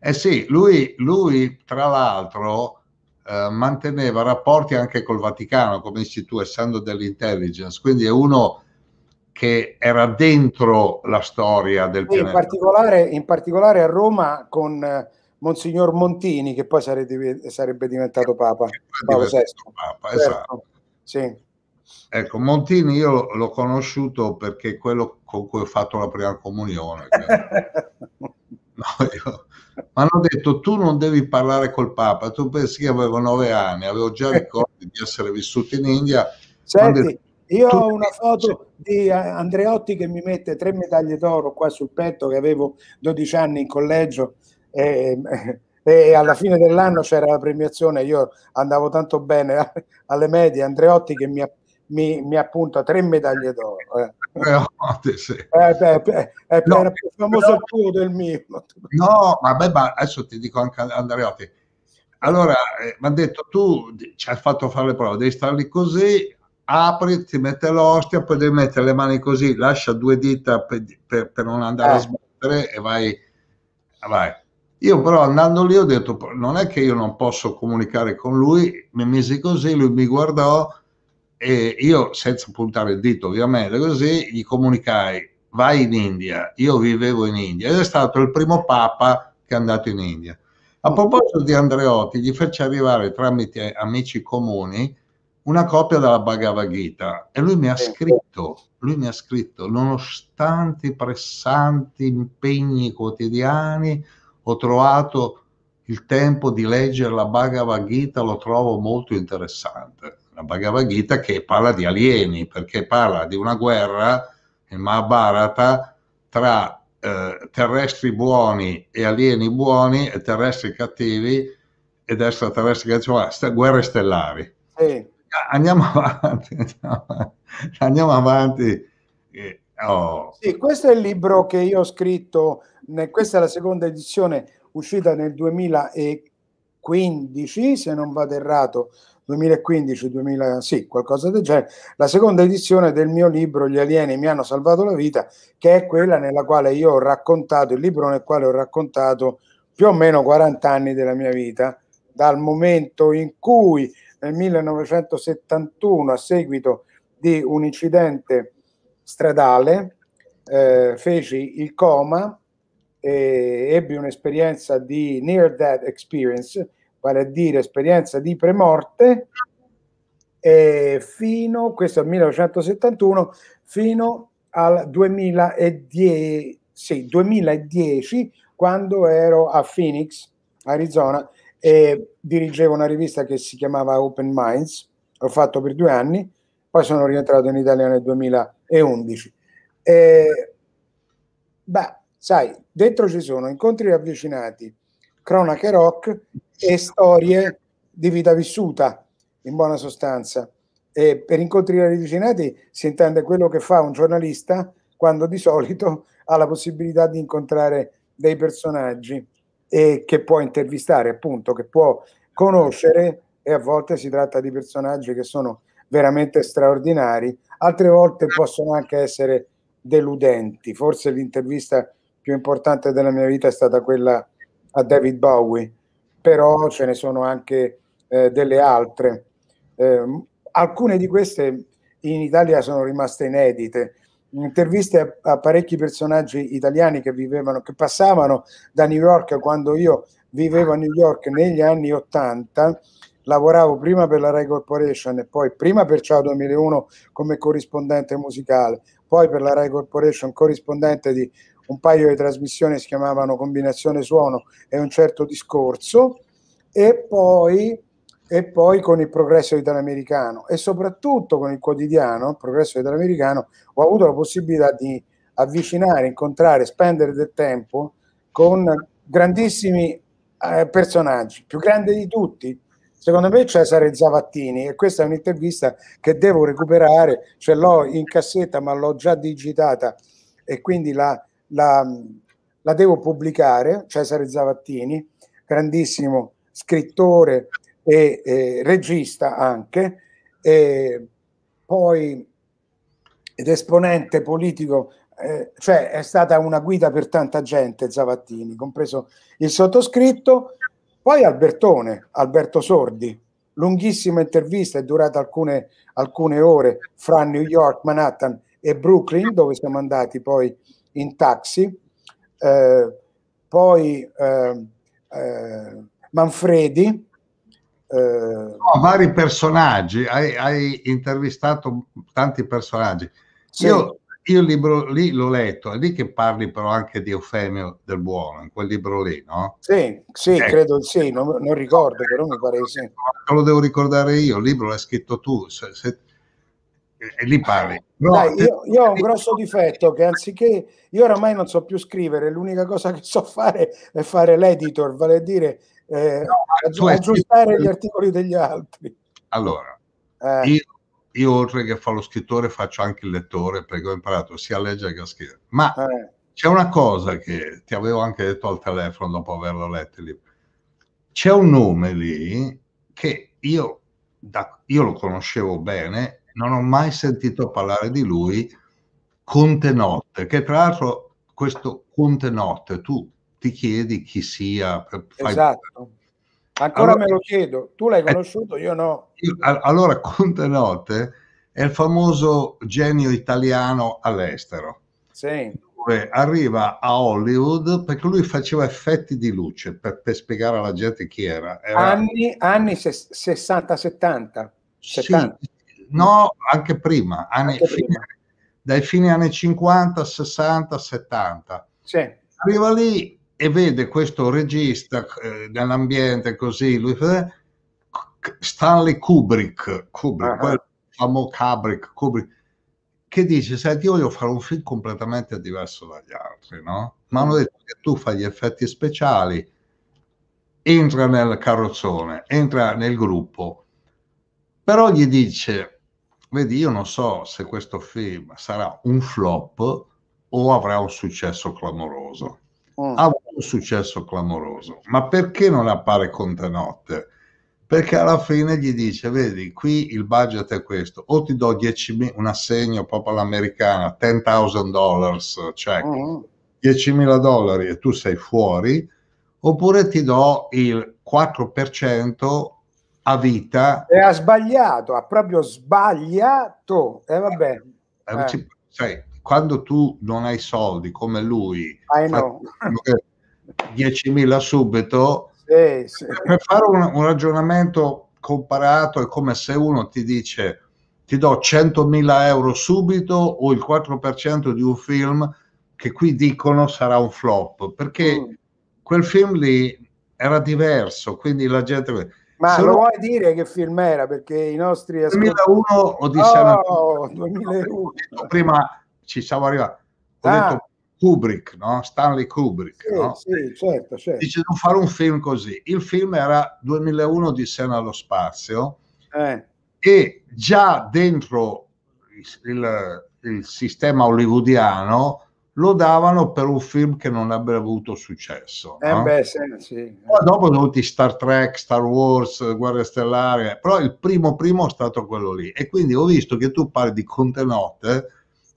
Eh sì, lui, lui tra l'altro eh, manteneva rapporti anche col Vaticano, come dici tu, essendo dell'intelligence, quindi è uno che era dentro la storia del pianeta. In particolare, in particolare a Roma con Monsignor Montini, che poi sarebbe, sarebbe diventato Papa. Paolo VI. Papa certo. esatto. Sì. Ecco, Montini io l'ho conosciuto perché è quello con cui ho fatto la prima comunione. no, io... Mi hanno detto tu non devi parlare col Papa, tu pensi che avevo nove anni, avevo già ricordi di essere vissuto in India. Senti, Io ho una foto di Andreotti che mi mette tre medaglie d'oro qua sul petto che avevo 12 anni in collegio e, e alla fine dell'anno c'era la premiazione, io andavo tanto bene alle medie, Andreotti che mi, mi, mi appunta tre medaglie d'oro. Eh. Andreotti, sì. Eh, beh, beh, è no, più famoso però, il tuo del mio. No, vabbè, ma adesso ti dico anche Andreotti. Allora, eh, mi ha detto tu ci hai fatto fare le prove, devi stare lì così, apri, ti mette l'ostia, poi devi mettere le mani così, lascia due dita per, per, per non andare eh. a sbattere e vai, vai. Io però andando lì ho detto, non è che io non posso comunicare con lui, mi misi così, lui mi guardò e io senza puntare il dito ovviamente così, gli comunicai, vai in India, io vivevo in India ed è stato il primo papa che è andato in India. A proposito di Andreotti, gli fece arrivare tramite amici comuni una copia della Bhagavad Gita e lui mi ha scritto, lui mi ha scritto, nonostante i pressanti impegni quotidiani, ho trovato il tempo di leggere la Bhagavad Gita, lo trovo molto interessante. La Bhagavad Gita che parla di alieni, perché parla di una guerra, il Mahabharata, tra eh, terrestri buoni e alieni buoni e terrestri cattivi ed extraterrestri cattivi, cioè guerre stellari. Sì andiamo avanti, andiamo avanti. Oh. Sì, questo è il libro che io ho scritto, questa è la seconda edizione uscita nel 2015, se non vado errato, 2015, 2000, sì, qualcosa del genere, la seconda edizione del mio libro Gli alieni mi hanno salvato la vita, che è quella nella quale io ho raccontato, il libro nel quale ho raccontato più o meno 40 anni della mia vita, dal momento in cui nel 1971 a seguito di un incidente stradale, eh, feci il coma e ebbi un'esperienza di near death experience, vale a dire esperienza di premorte, e fino, questo il 1971, fino al 2010, sì, 2010 quando ero a Phoenix, Arizona, e dirigevo una rivista che si chiamava Open Minds, l'ho fatto per due anni, poi sono rientrato in Italia nel 2011. E, beh, sai, dentro ci sono incontri ravvicinati, cronache rock e storie di vita vissuta, in buona sostanza. E per incontri ravvicinati si intende quello che fa un giornalista quando di solito ha la possibilità di incontrare dei personaggi e che può intervistare, appunto, che può conoscere e a volte si tratta di personaggi che sono veramente straordinari, altre volte possono anche essere deludenti. Forse l'intervista più importante della mia vita è stata quella a David Bowie, però ce ne sono anche eh, delle altre. Eh, alcune di queste in Italia sono rimaste inedite interviste a, a, parecchi personaggi italiani che vivevano, che passavano da New York quando io vivevo a New York negli anni 80, lavoravo prima per la Rai Corporation e poi prima per Ciao 2001 come corrispondente musicale, poi per la Rai Corporation corrispondente di un paio di trasmissioni si chiamavano Combinazione Suono e un certo discorso e poi e poi con il progresso italoamericano. E soprattutto con il quotidiano, il progresso italoamericano, ho avuto la possibilità di avvicinare, incontrare, spendere del tempo con grandissimi eh, personaggi, più grande di tutti, secondo me Cesare Zavattini. E questa è un'intervista che devo recuperare, ce l'ho in cassetta ma l'ho già digitata. E quindi la, la, la devo pubblicare, Cesare Zavattini, grandissimo scrittore, e eh, regista anche, e poi ed esponente politico, eh, cioè è stata una guida per tanta gente Zavattini, compreso il sottoscritto, poi Albertone, Alberto Sordi, lunghissima intervista, è durata alcune, alcune ore fra New York, Manhattan e Brooklyn, dove siamo andati poi in taxi, eh, poi eh, eh Manfredi, eh, no, vari personaggi, hai, hai, intervistato tanti personaggi. Sì. Io, io, il libro lì l'ho letto, è lì che parli però anche di Eufemio del Buono, in quel libro lì, no? Sì, sì, ecco. credo sì, non, non, ricordo, però mi pare sì. Lo devo ricordare io, il libro l'hai scritto tu. Se, se, e lì parli. No, Dai, io, io, ho un grosso difetto che anziché io oramai non so più scrivere, l'unica cosa che so fare è fare l'editor, vale a dire eh, no, aggiustare gli articoli degli altri. Allora, eh. io, io, oltre che fare lo scrittore faccio anche il lettore perché ho imparato sia a leggere che a scrivere. Ma eh. c'è una cosa che ti avevo anche detto al telefono dopo averlo letto lì. C'è un nome lì che io, da, io lo conoscevo bene, non ho mai sentito parlare di lui, Conte Notte, che tra l'altro questo Conte Notte tu ti chiedi chi sia. Esatto. Ancora allora, me lo chiedo, tu l'hai eh, conosciuto, io no. Io, allora, Conte Notte è il famoso genio italiano all'estero. Sì. Arriva a Hollywood perché lui faceva effetti di luce per, per spiegare alla gente chi era. era... Anni, anni 60-70. Sì, no, anche prima, anni, anche fine, prima. dai fine anni 50, 60, 70. Sì. Arriva lì e vede questo regista eh, nell'ambiente così, lui Stanley Kubrick, Kubrick, uh-huh. quel famoso Kubrick, Kubrick, che dice, senti, io voglio fare un film completamente diverso dagli altri, no? Ma hanno detto che tu fai gli effetti speciali, entra nel carrozzone, entra nel gruppo, però gli dice, vedi, io non so se questo film sarà un flop o avrà un successo clamoroso. Mm. Ha avuto un successo clamoroso, ma perché non appare Conte Notte? Perché alla fine gli dice, vedi, qui il budget è questo, o ti do 10.000, un assegno proprio all'americana, 10.000 dollars, cioè mm. 10.000 dollari e tu sei fuori, oppure ti do il 4% a vita. E ha sbagliato, ha proprio sbagliato. E eh, vabbè. Eh. Sai, quando tu non hai soldi come lui, 10.000 subito, sì, sì. per fare un, un, ragionamento comparato è come se uno ti dice ti do 100.000 euro subito o il 4% di un film che qui dicono sarà un flop, perché mm. quel film lì era diverso, quindi la gente ma Se lo vuoi dire che film era? Perché i nostri 2001 Odissea oh, 2001. Prima ci siamo arrivati. Ho ah. detto Kubrick, no? Stanley Kubrick. Sì, no? sì, certo, certo. Dice non fare un film così. Il film era 2001 di Sena allo spazio eh. e già dentro il, il sistema hollywoodiano lo davano per un film che non avrebbe avuto successo. Eh no? beh, sì, sì. Poi dopo tutti Star Trek, Star Wars, Guerre Stellari, però il primo primo è stato quello lì. E quindi ho visto che tu parli di Conte Notte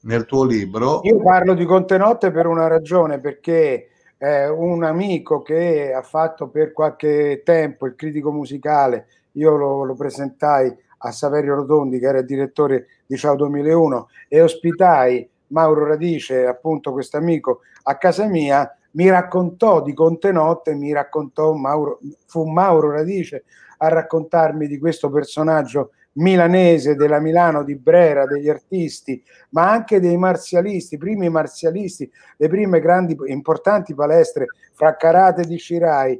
nel tuo libro. Io parlo di Conte Notte per una ragione, perché eh, un amico che ha fatto per qualche tempo il critico musicale, io lo, lo presentai a Saverio Rotondi, che era il direttore di Ciao 2001, e ospitai Mauro Radice, appunto questo amico, a casa mia, mi raccontò di Conte Notte, mi raccontò Mauro, fu Mauro Radice a raccontarmi di questo personaggio milanese della Milano di Brera, degli artisti, ma anche dei marzialisti, primi marzialisti, le prime grandi importanti palestre fra karate di Shirai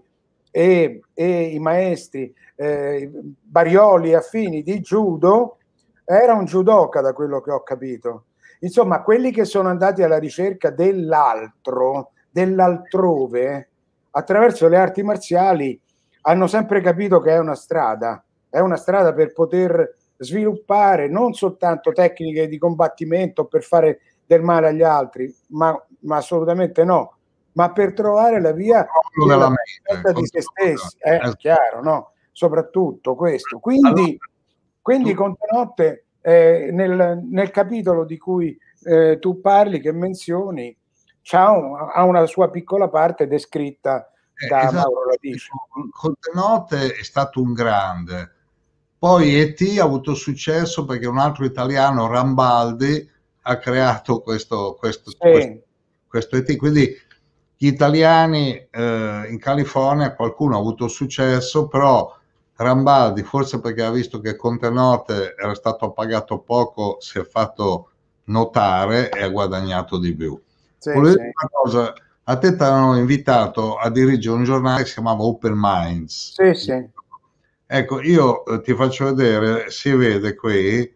e, e i maestri eh, Barioli affini di judo, era un judoka da quello che ho capito Insomma, quelli che sono andati alla ricerca dell'altro, dell'altrove, attraverso le arti marziali, hanno sempre capito che è una strada, è una strada per poter sviluppare non soltanto tecniche di combattimento per fare del male agli altri, ma, ma assolutamente no, ma per trovare la via della mente, di se stessi, è eh, chiaro, no? Soprattutto questo. Quindi, quindi Notte eh, nel, nel, capitolo di cui eh, tu parli, che menzioni, un, ha una sua piccola parte descritta eh, da esatto. Mauro Radice. Notte è stato un grande. Poi E.T. ha avuto successo perché un altro italiano, Rambaldi, ha creato questo, questo, sì. questo, questo E.T. Quindi gli italiani eh, in California, qualcuno ha avuto successo, però Rambaldi, forse perché ha visto che Conte Notte era stato pagato poco, si è fatto notare e ha guadagnato di più. Sì, sì. una cosa, a te ti hanno invitato a dirigere un giornale che si chiamava Open Minds. Sì, sì. Ecco, io eh, ti faccio vedere, si vede qui,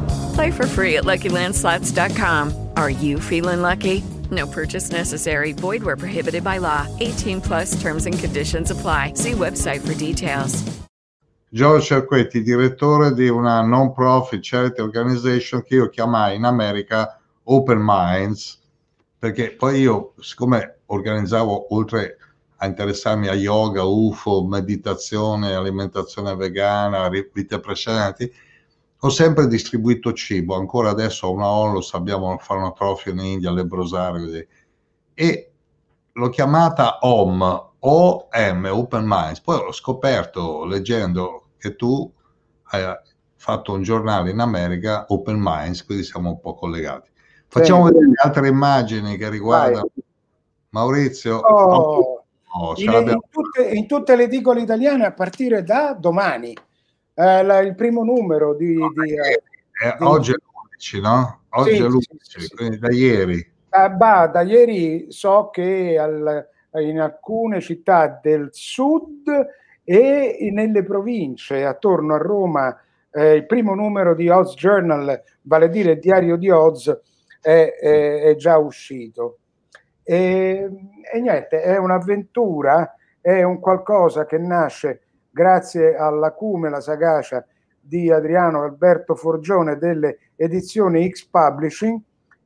Play for free at LuckyLandSlots.com. Are you feeling lucky? No purchase necessary. Void where prohibited by law. 18 plus terms and conditions apply. See website for details. George Cerquetti, direttore di una non-profit charity organization che io chiamai in America Open Minds, perché poi io, siccome organizzavo oltre a interessarmi a yoga, UFO, meditazione, alimentazione vegana, vite precedenti, ho sempre distribuito cibo, ancora adesso ho una onlus, abbiamo fare una trofia in India, lebbrosario, così. e l'ho chiamata OM, OM, Open Minds, poi ho scoperto leggendo che tu hai fatto un giornale in America, Open Minds, quindi siamo un po' collegati. Facciamo sì. vedere altre immagini che riguardano Vai. Maurizio. Oh, oh, in, in, tutte, in tutte le edicole italiane a partire da domani eh, la, il primo numero di... di, eh, eh, di oggi è l'11, no? Oggi sì, è l'11, sì, sì, quindi da ieri. Ah, bah, da ieri so che al, in alcune città del sud e nelle province attorno a Roma eh, il primo numero di Oz Journal, vale a dire il diario di Oz, è, è, è già uscito. E, e, niente, è un'avventura, è un qualcosa che nasce grazie all'acume, la sagacia di Adriano Alberto Forgione delle edizioni X Publishing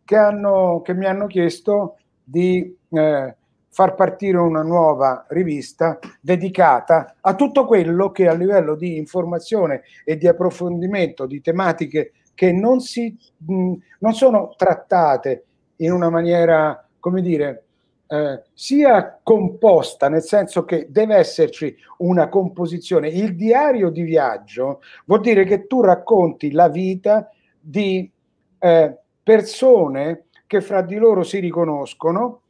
che, hanno, che mi hanno chiesto di eh, far partire una nuova rivista dedicata a tutto quello che a livello di informazione e di approfondimento di tematiche che non, si, mh, non sono trattate in una maniera, come dire, eh, sia composta, nel senso che deve esserci una composizione. Il diario di viaggio vuol dire che tu racconti la vita di eh, persone che fra di loro si riconoscono,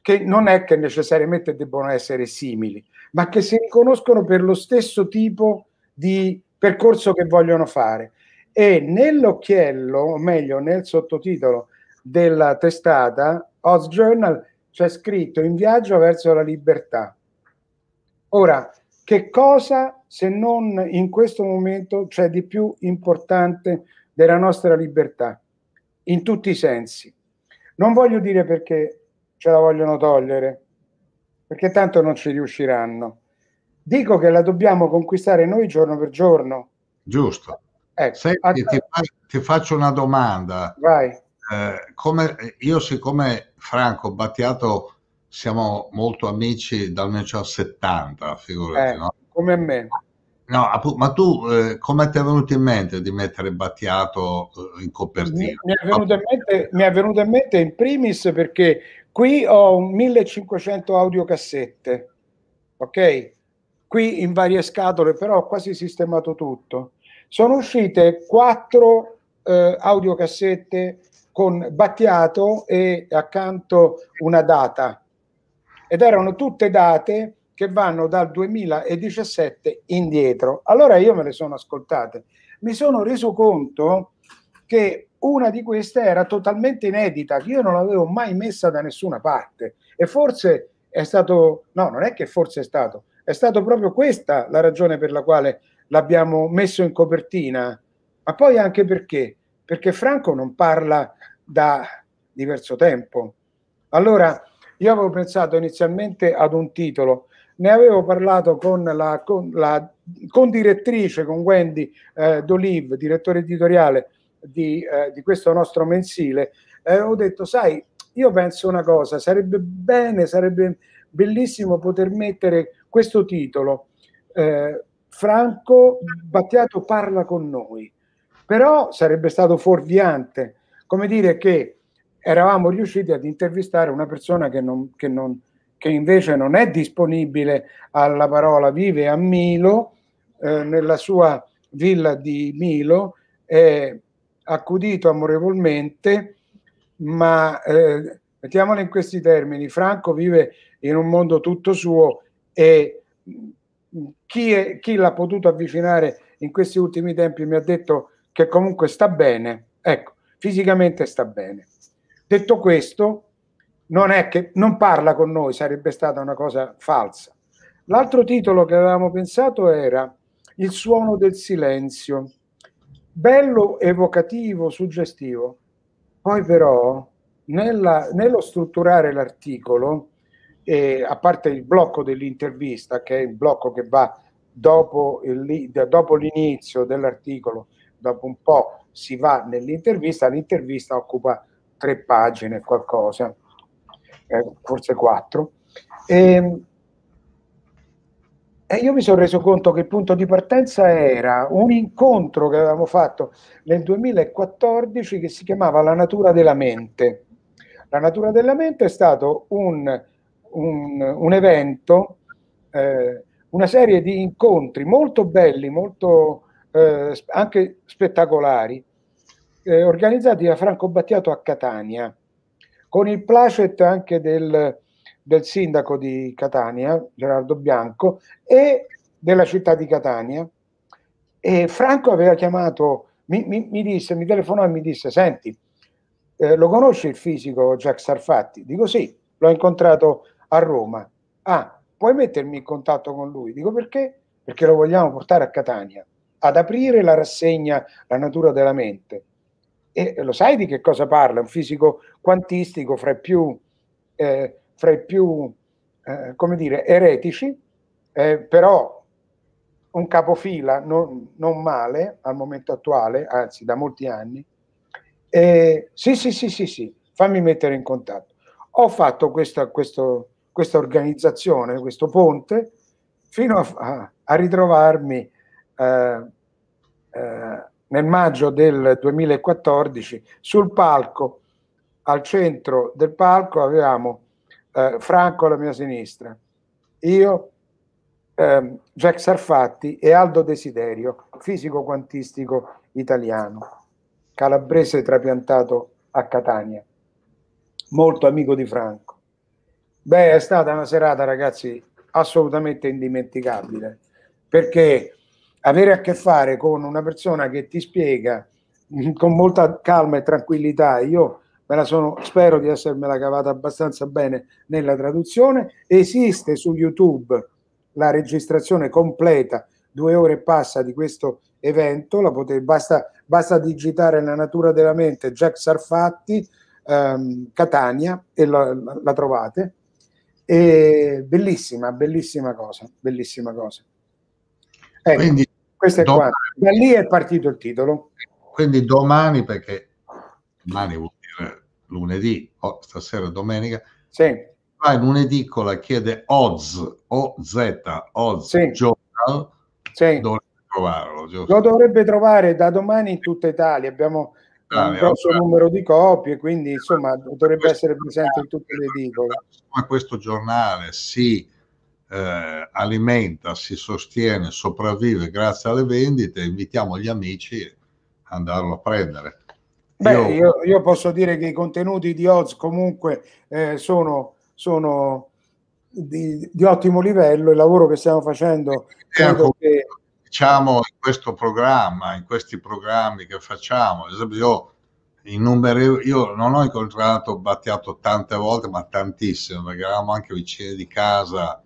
che non è che necessariamente debbono essere simili, ma che si riconoscono per lo stesso tipo di percorso che vogliono fare. E nell'occhiello, o meglio nel sottotitolo della testata, Oz Journal c'è scritto in viaggio verso la libertà. Ora, che cosa se non in questo momento c'è di più importante della nostra libertà? In tutti i sensi. Non voglio dire perché ce la vogliono togliere, perché tanto non ci riusciranno. Dico che la dobbiamo conquistare noi giorno per giorno. Giusto. Ecco, Senti, ti, ti, faccio una domanda. Vai. Eh, come, io siccome Franco Battiato siamo molto amici dal 1970, figurati, eh, no? Come me. No, ma tu eh, come ti è venuto in mente di mettere Battiato eh, in copertina? Mi, mi, è venuto in mente, mi è venuto in mente in primis perché qui ho 1500 audiocassette, ok? Qui in varie scatole, però ho quasi sistemato tutto. Sono uscite quattro eh, audiocassette con Battiato e accanto una data. Ed erano tutte date che vanno dal 2017 indietro. Allora io me le sono ascoltate. Mi sono reso conto che una di queste era totalmente inedita, che io non l'avevo mai messa da nessuna parte. E forse è stato, no, non è che forse è stato, è stato proprio questa la ragione per la quale l'abbiamo messo in copertina, ma poi anche perché? Perché Franco non parla da diverso tempo. Allora, io avevo pensato inizialmente ad un titolo, ne avevo parlato con la, con la condirettrice, con Wendy eh, D'Olive, direttore editoriale di, eh, di questo nostro mensile, eh, ho detto, sai, io penso una cosa, sarebbe bene, sarebbe bellissimo poter mettere questo titolo. Eh, Franco Battiato parla con noi, però sarebbe stato fuorviante, come dire che eravamo riusciti ad intervistare una persona che, non, che, non, che invece non è disponibile alla parola, vive a Milo, eh, nella sua villa di Milo, è accudito amorevolmente, ma eh, mettiamolo in questi termini, Franco vive in un mondo tutto suo e chi, è, chi l'ha potuto avvicinare in questi ultimi tempi mi ha detto che comunque sta bene, ecco, fisicamente sta bene. Detto questo, non è che non parla con noi, sarebbe stata una cosa falsa. L'altro titolo che avevamo pensato era Il suono del silenzio, bello, evocativo, suggestivo. Poi però, nella, nello strutturare l'articolo, e a parte il blocco dell'intervista, che è il blocco che va dopo, il, dopo l'inizio dell'articolo, dopo un po' si va nell'intervista, l'intervista occupa tre pagine, qualcosa, eh, forse quattro. E, e io mi sono reso conto che il punto di partenza era un incontro che avevamo fatto nel 2014 che si chiamava La natura della mente. La natura della mente è stato un un, un evento, eh, una serie di incontri molto belli, molto eh, anche spettacolari, eh, organizzati da Franco Battiato a Catania, con il placet anche del, del sindaco di Catania, Gerardo Bianco, e della città di Catania. E Franco aveva chiamato, mi, mi, mi disse, mi telefonò e mi disse, senti, eh, lo conosci il fisico Jack Sarfatti? Dico sì, l'ho incontrato a Roma. Ah, puoi mettermi in contatto con lui? Dico perché? Perché lo vogliamo portare a Catania ad aprire la rassegna La natura della mente. E lo sai di che cosa parla? Un fisico quantistico fra i più, eh, fra i più eh, come dire, eretici, eh, però un capofila non, non, male al momento attuale, anzi da molti anni. Sì, sì, sì, sì, sì, fammi mettere in contatto. Ho fatto questa, questo, questa organizzazione, questo ponte, fino a, a ritrovarmi eh, eh, nel maggio del 2014 sul palco, al centro del palco avevamo eh, Franco alla mia sinistra, io, ehm, Jack Sarfatti e Aldo Desiderio, fisico quantistico italiano, calabrese trapiantato a Catania, molto amico di Franco. Beh, è stata una serata, ragazzi, assolutamente indimenticabile, perché avere a che fare con una persona che ti spiega con molta calma e tranquillità, io me la sono, spero di essermela cavata abbastanza bene nella traduzione, esiste su YouTube la registrazione completa, due ore e passa di questo evento, potete, basta, basta digitare la natura della mente Jack Sarfatti, ehm, Catania e la, la, la trovate e bellissima, bellissima cosa, bellissima cosa. Ecco, quindi, questo è domani, qua. Da lì è partito il titolo. Quindi domani, perché domani vuol dire lunedì, oh, stasera domenica, sì. vai in un'edicola, chiede Oz, O-Z, Oz sì. Journal, sì. dovrebbe trovarlo. Giusto? Lo dovrebbe trovare da domani in tutta Italia, abbiamo un grosso numero di copie, quindi insomma dovrebbe essere presente in tutte le edicole. Ma questo giornale si eh, alimenta, si sostiene, sopravvive grazie alle vendite, invitiamo gli amici ad andarlo a prendere. Beh, io, io, io posso dire che i contenuti di Oz comunque eh, sono, sono di, di, ottimo livello, il lavoro che stiamo facendo credo che diciamo in questo programma, in questi programmi che facciamo, ad esempio io, in numeri, io non ho incontrato Battiato tante volte, ma tantissime, perché eravamo anche vicini di casa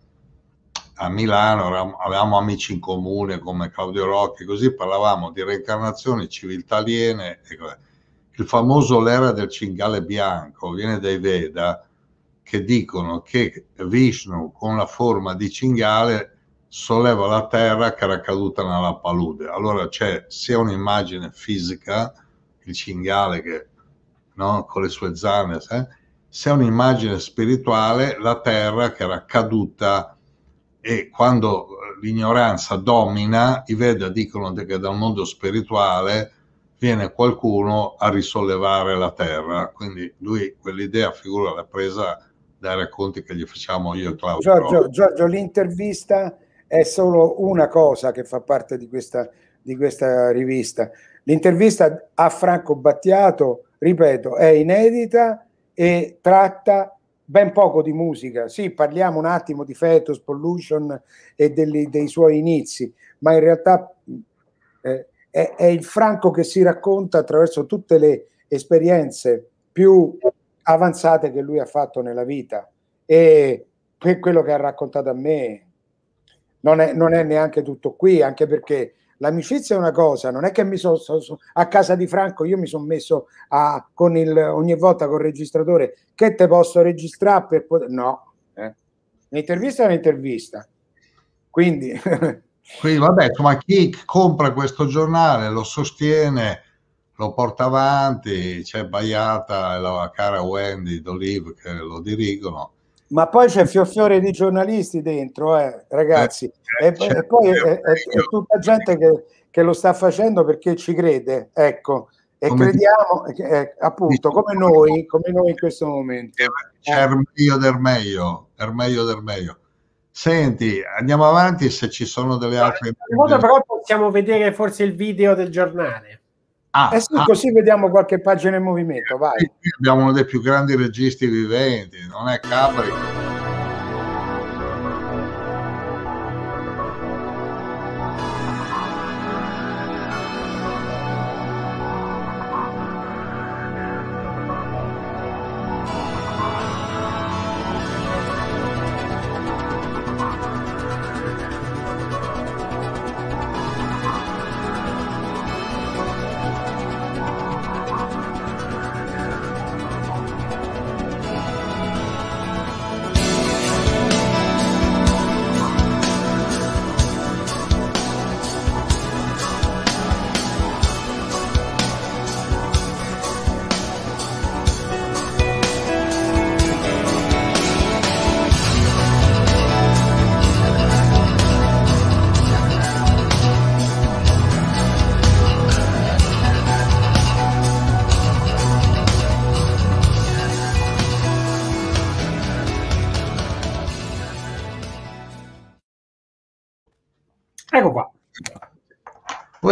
a Milano, avevamo amici in comune come Claudio Rocchi, così parlavamo di reincarnazioni, civiltà aliene. Il famoso l'era del cingale bianco viene dai Veda che dicono che Vishnu con la forma di cingale solleva la terra che era caduta nella palude. Allora c'è sia un'immagine fisica, il cingale che no, con le sue zanne, eh, sia un'immagine spirituale, la terra che era caduta e quando l'ignoranza domina, i Veda dicono che dal mondo spirituale viene qualcuno a risollevare la terra. Quindi lui quell'idea figura l'ha presa dai racconti che gli facciamo io e Claudio. Giorgio. Giorgio, l'intervista è solo una cosa che fa parte di questa, di questa rivista. L'intervista a Franco Battiato, ripeto, è inedita e tratta ben poco di musica. Sì, parliamo un attimo di Fetus, Pollution e degli- dei suoi inizi, ma in realtà eh, è, è il Franco che si racconta attraverso tutte le esperienze più avanzate che lui ha fatto nella vita e que- quello che ha raccontato a me non è, non è neanche tutto qui, anche perché l'amicizia è una cosa, non è che mi sono a casa di Franco, io mi sono messo a, con il, ogni volta col registratore che te posso registrare per poter... No, eh. è un'intervista. Quindi Quindi vabbè, insomma, chi compra questo giornale lo sostiene, lo porta avanti, c'è Baiata e la cara Wendy d'Olive che lo dirigono. Ma poi c'è fior di giornalisti dentro, eh, ragazzi. Eh, e, certo, e poi è, certo. è- è tutta gente che, che lo sta facendo perché ci crede, ecco. E Come crediamo, eh, appunto, come noi, come noi in questo momento. C'è Ermeio del meglio, Ermeio del meglio. Senti, andiamo avanti se ci sono delle altre... In modo però possiamo vedere forse il video del giornale. Ah, Eh sì, ah, così vediamo qualche pagina in movimento, vai. qui abbiamo uno dei più grandi registi viventi, non è Cabri.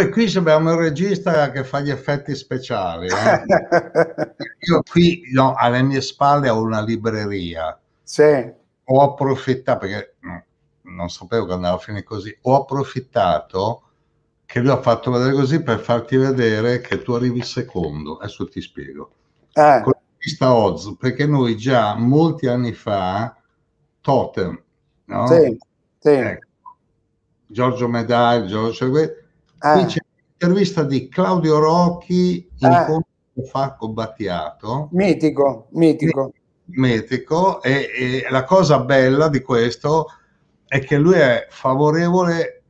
Poi qui abbiamo il regista che fa gli effetti speciali. eh. Io qui no, alle mie spalle ho una libreria. Sì. Ho approfittato, perché no, non sapevo che andava a finire così, ho approfittato che lui ha fatto vedere così per farti vedere che tu arrivi secondo. Adesso ti spiego. Eh, Con la Oz, perché noi già molti anni fa, Totem, no? sì, sì. Ecco. Giorgio Medaglia, Giorgio que- Eh, qui c'è l'intervista di Claudio Rocchi Eh. incontro con Falco Battiato, mitico, mitico. metico, e, e la cosa bella di questo è che lui è favorevole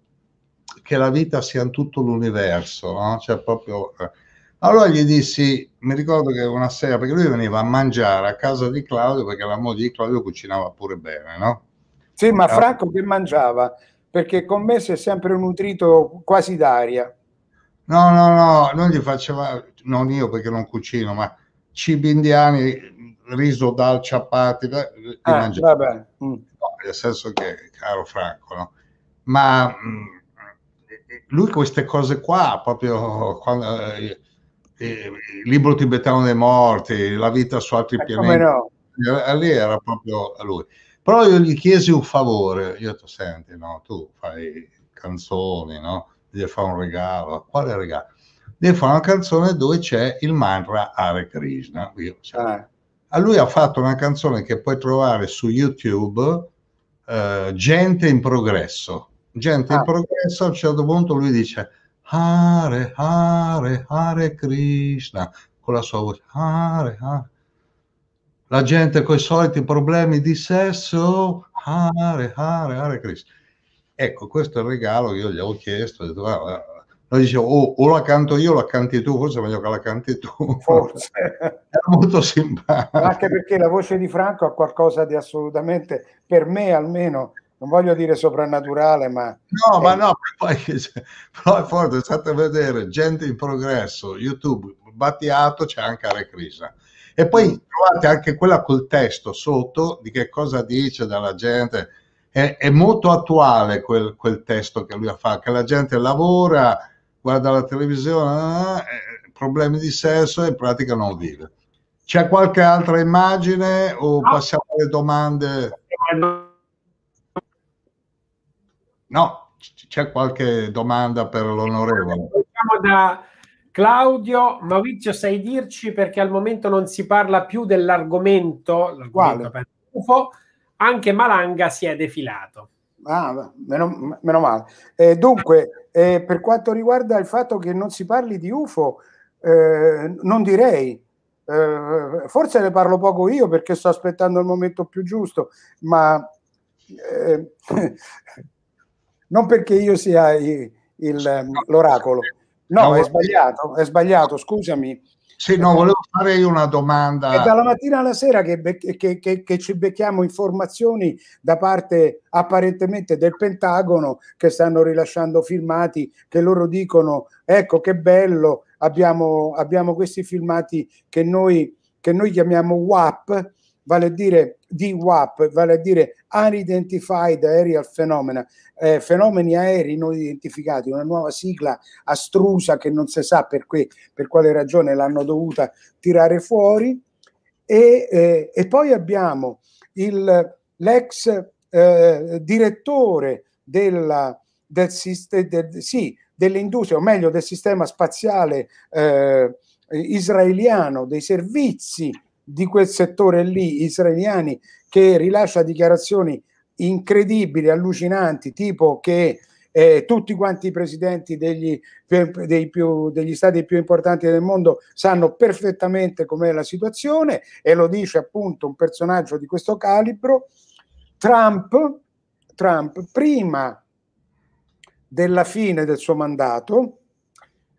che la vita sia in tutto l'universo, no? Cioè proprio... eh. Allora gli dissi, mi ricordo che una sera, perché lui veniva a mangiare a casa di Claudio, perché la moglie di Claudio cucinava pure bene, no? Sì, ma Ah. Franco che mangiava? Perché con me si è sempre nutrito quasi d'aria. No, no, no, non gli faceva, non io perché non cucino, ma cibi indiani, riso, dal, ciapati, beh, li Ah, mangiava. vabbè. Mm. No, nel senso che, caro Franco, no? Ma mh, lui queste cose qua, proprio quando, eh, eh, il libro tibetano dei morti, la vita su altri Eh, pianeti, no? eh, lì era proprio lui. Però io gli chiesi un favore, io ho detto, senti, no, tu fai canzoni, no? Devi fare un regalo, quale regalo? Devi fare una canzone dove c'è il mantra Hare Krishna. Io, Ah, a lui ha fatto una canzone che puoi trovare su YouTube eh, gente in progresso. Gente Ah. in progresso, a un certo punto lui dice Hare Hare Hare Krishna con la sua voce Hare Hare. La gente con i soliti problemi di sesso Hare Hare Hare Krishna. Ecco, questo è il regalo che io gli ho chiesto. Ho detto, guarda, Noi dicevo, o, o la canto io o la canti tu, forse è meglio che la canti tu. Forse. Era molto simpatico. Anche perché la voce di Franco ha qualcosa di assolutamente, per me almeno, non voglio dire soprannaturale, ma... No, ma no, poi, però è forte, state a vedere, gente in progresso, YouTube, battiato, c'è anche Hare Krishna. E poi trovate anche quella col testo sotto di che cosa dice dalla gente. È, è molto attuale quel, quel testo che lui ha fatto, che la gente lavora, guarda la televisione, eh, problemi di sesso e in pratica non vive. C'è qualche altra immagine o passiamo alle domande? No, c'è qualche domanda per l'onorevole? Partiamo da Claudio. Maurizio, sai dirci perché al momento non si parla più dell'argomento, l'argomento UFO, anche Malanga si è defilato. Ah, meno, meno male. Eh, dunque, eh, per quanto riguarda il fatto che non si parli di UFO, eh, non direi. Eh, forse ne parlo poco io perché sto aspettando il momento più giusto, ma eh, non perché io sia il- l'oracolo. No, No, è sbagliato, è sbagliato, scusami. Sì, no, volevo fare io una domanda. È dalla mattina alla sera che, che- che- che ci becchiamo informazioni da parte apparentemente del Pentagono che stanno rilasciando filmati che loro dicono ecco che bello, abbiamo, abbiamo questi filmati che noi, che noi chiamiamo WAP, vale a dire DWAP, vale a dire Unidentified Aerial Phenomena, eh, fenomeni aerei non identificati, una nuova sigla astrusa che non si sa per, que- per quale ragione l'hanno dovuta tirare fuori. E, eh, e poi abbiamo il, l'ex eh, direttore della, del, del- sì, dell'industria, o meglio del sistema spaziale eh, israeliano, dei servizi di quel settore lì, israeliani, che rilascia dichiarazioni incredibili, allucinanti, tipo che eh, tutti quanti i presidenti degli, più- degli stati più importanti del mondo sanno perfettamente com'è la situazione e lo dice appunto un personaggio di questo calibro. Trump, Trump prima della fine del suo mandato,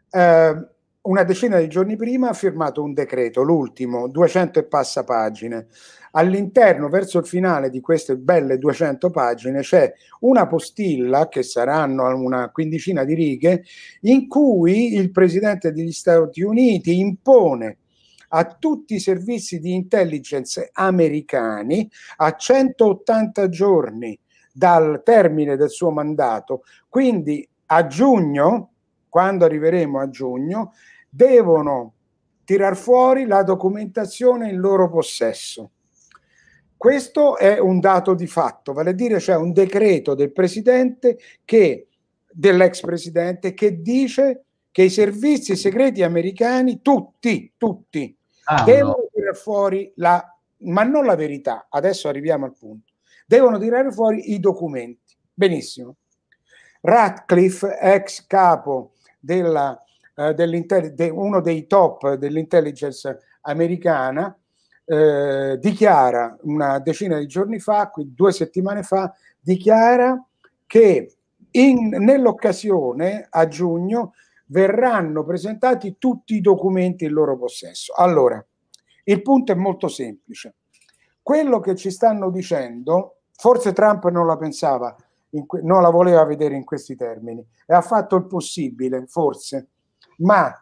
eh, una decina di giorni prima ha firmato un decreto, l'ultimo, 200 e passa pagine. All'interno, verso il finale di queste belle 200 pagine, c'è una postilla, che saranno una quindicina di righe, in cui il presidente degli Stati Uniti impone a tutti i servizi di intelligence americani a 180 giorni dal termine del suo mandato, quindi a giugno, quando arriveremo a giugno, devono tirar fuori la documentazione in loro possesso. Questo è un dato di fatto, vale a dire c'è un decreto del presidente che dell'ex presidente che dice che i servizi segreti americani, tutti, tutti, Ah, devono no. tirare fuori la, ma non la verità, adesso arriviamo al punto, devono tirare fuori i documenti. Benissimo. Ratcliffe, ex capo della, eh, de- uno dei top dell'intelligence americana, eh, dichiara una decina di giorni fa, due settimane fa, dichiara che nell'occasione a giugno verranno presentati tutti i documenti in loro possesso. Allora, il punto è molto semplice. Quello che ci stanno dicendo, forse Trump non la pensava, non la voleva vedere in questi termini e ha fatto il possibile, forse, ma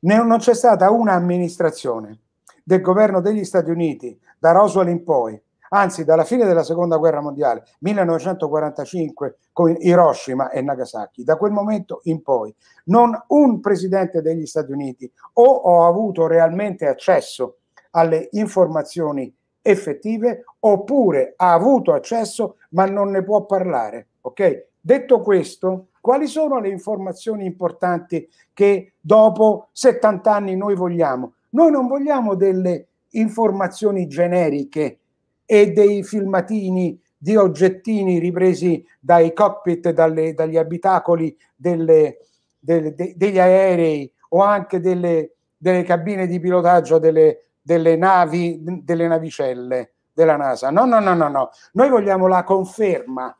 non c'è stata un'amministrazione del governo degli Stati Uniti da Roswell in poi, anzi dalla fine della seconda guerra mondiale, 1945 con Hiroshima e Nagasaki, da quel momento in poi, non un presidente degli Stati Uniti o ho avuto realmente accesso alle informazioni effettive oppure ha avuto accesso ma non ne può parlare. Ok? Detto questo, quali sono le informazioni importanti che dopo 70 anni noi vogliamo? Noi non vogliamo delle informazioni generiche e dei filmatini di oggettini ripresi dai cockpit, dalle, dagli abitacoli delle, delle, de, degli aerei o anche delle, delle cabine di pilotaggio delle, delle navi, delle navicelle della NASA. No, no, no, no, no. Noi vogliamo la conferma.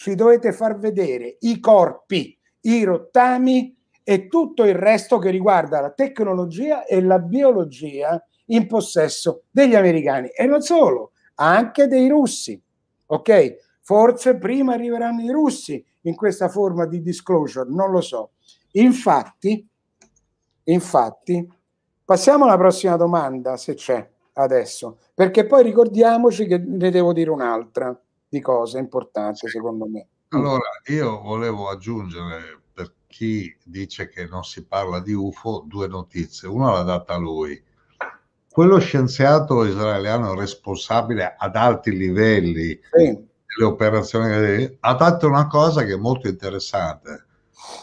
Ci dovete far vedere i corpi, i rottami e tutto il resto che riguarda la tecnologia e la biologia in possesso degli americani e non solo, anche dei russi. Ok? Forse prima arriveranno i russi in questa forma di disclosure, non lo so. Infatti, infatti, passiamo alla prossima domanda, se c'è adesso, perché poi ricordiamoci che ne devo dire un'altra di cose importanti, secondo me. Allora, io volevo aggiungere per chi dice che non si parla di UFO due notizie. Una l'ha data lui. Quello scienziato israeliano responsabile ad alti livelli sì. delle operazioni ha detto una cosa che è molto interessante.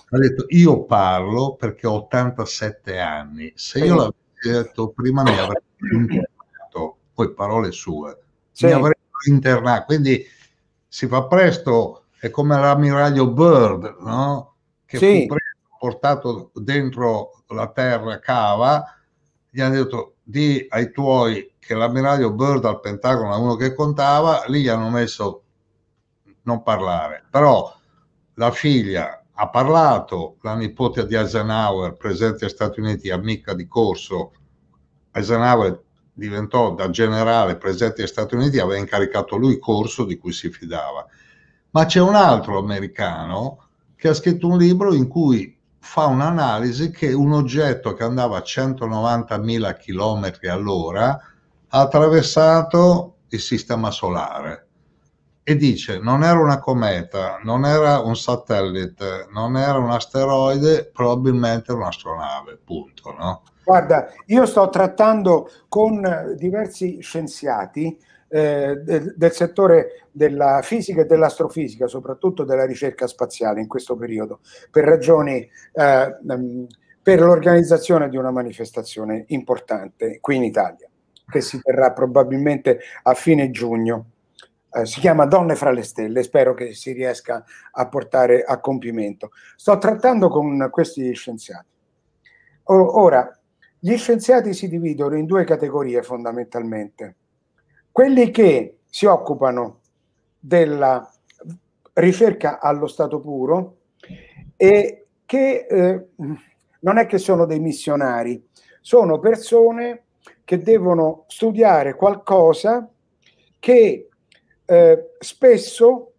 Ha detto io parlo perché ho 87 anni. Se io l'avessi detto prima mi avrei internato, poi parole sue, sì. mi avrei internato. Quindi si fa presto è come l'ammiraglio Bird, no? che sì. fu portato dentro la terra cava, gli hanno detto di ai tuoi che l'ammiraglio Bird al Pentagono è uno che contava, lì gli hanno messo non parlare, però la figlia ha parlato, la nipote di Eisenhower, presente agli Stati Uniti, amica di corso, Eisenhower diventò da generale presente agli Stati Uniti, aveva incaricato lui corso di cui si fidava ma c'è un altro americano che ha scritto un libro in cui fa un'analisi che un oggetto che andava a 190.000 km all'ora ha attraversato il sistema solare e dice non era una cometa, non era un satellite, non era un asteroide, probabilmente un'astronave, punto. No? Guarda, io sto trattando con diversi scienziati eh, del, del, settore della fisica e dell'astrofisica, soprattutto della ricerca spaziale in questo periodo, per ragioni eh, mm, per l'organizzazione di una manifestazione importante qui in Italia, che si terrà probabilmente a fine giugno. Eh, si chiama Donne fra le stelle, spero che si riesca a portare a compimento. Sto trattando con questi scienziati. O, ora, gli scienziati si dividono in due categorie fondamentalmente. Quelli che si occupano della ricerca allo stato puro e che eh, non è che sono dei missionari, sono persone che devono studiare qualcosa che eh, spesso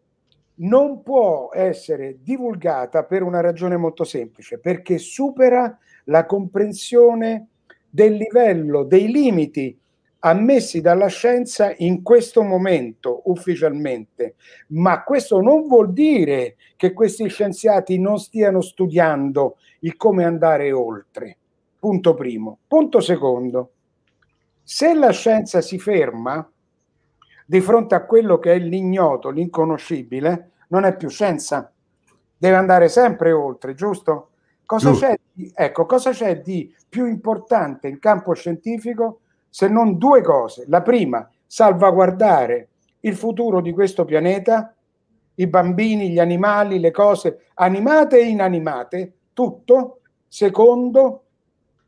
non può essere divulgata per una ragione molto semplice, perché supera la comprensione del livello, dei limiti ammessi dalla scienza in questo momento ufficialmente, ma questo non vuol dire che questi scienziati non stiano studiando il come andare oltre. Punto primo. Punto secondo. Se la scienza si ferma di fronte a quello che è l'ignoto, l'inconoscibile, non è più scienza, deve andare sempre oltre, giusto? Cosa, c'è, di, ecco, cosa c'è di più importante in campo scientifico se non due cose. La prima, salvaguardare il futuro di questo pianeta, i bambini, gli animali, le cose animate e inanimate, tutto. Secondo,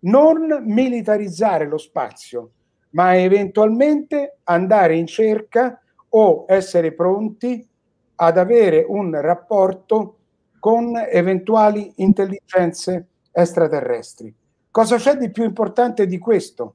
non militarizzare lo spazio, ma eventualmente andare in cerca o essere pronti ad avere un rapporto con eventuali intelligenze extraterrestri. Cosa c'è di più importante di questo?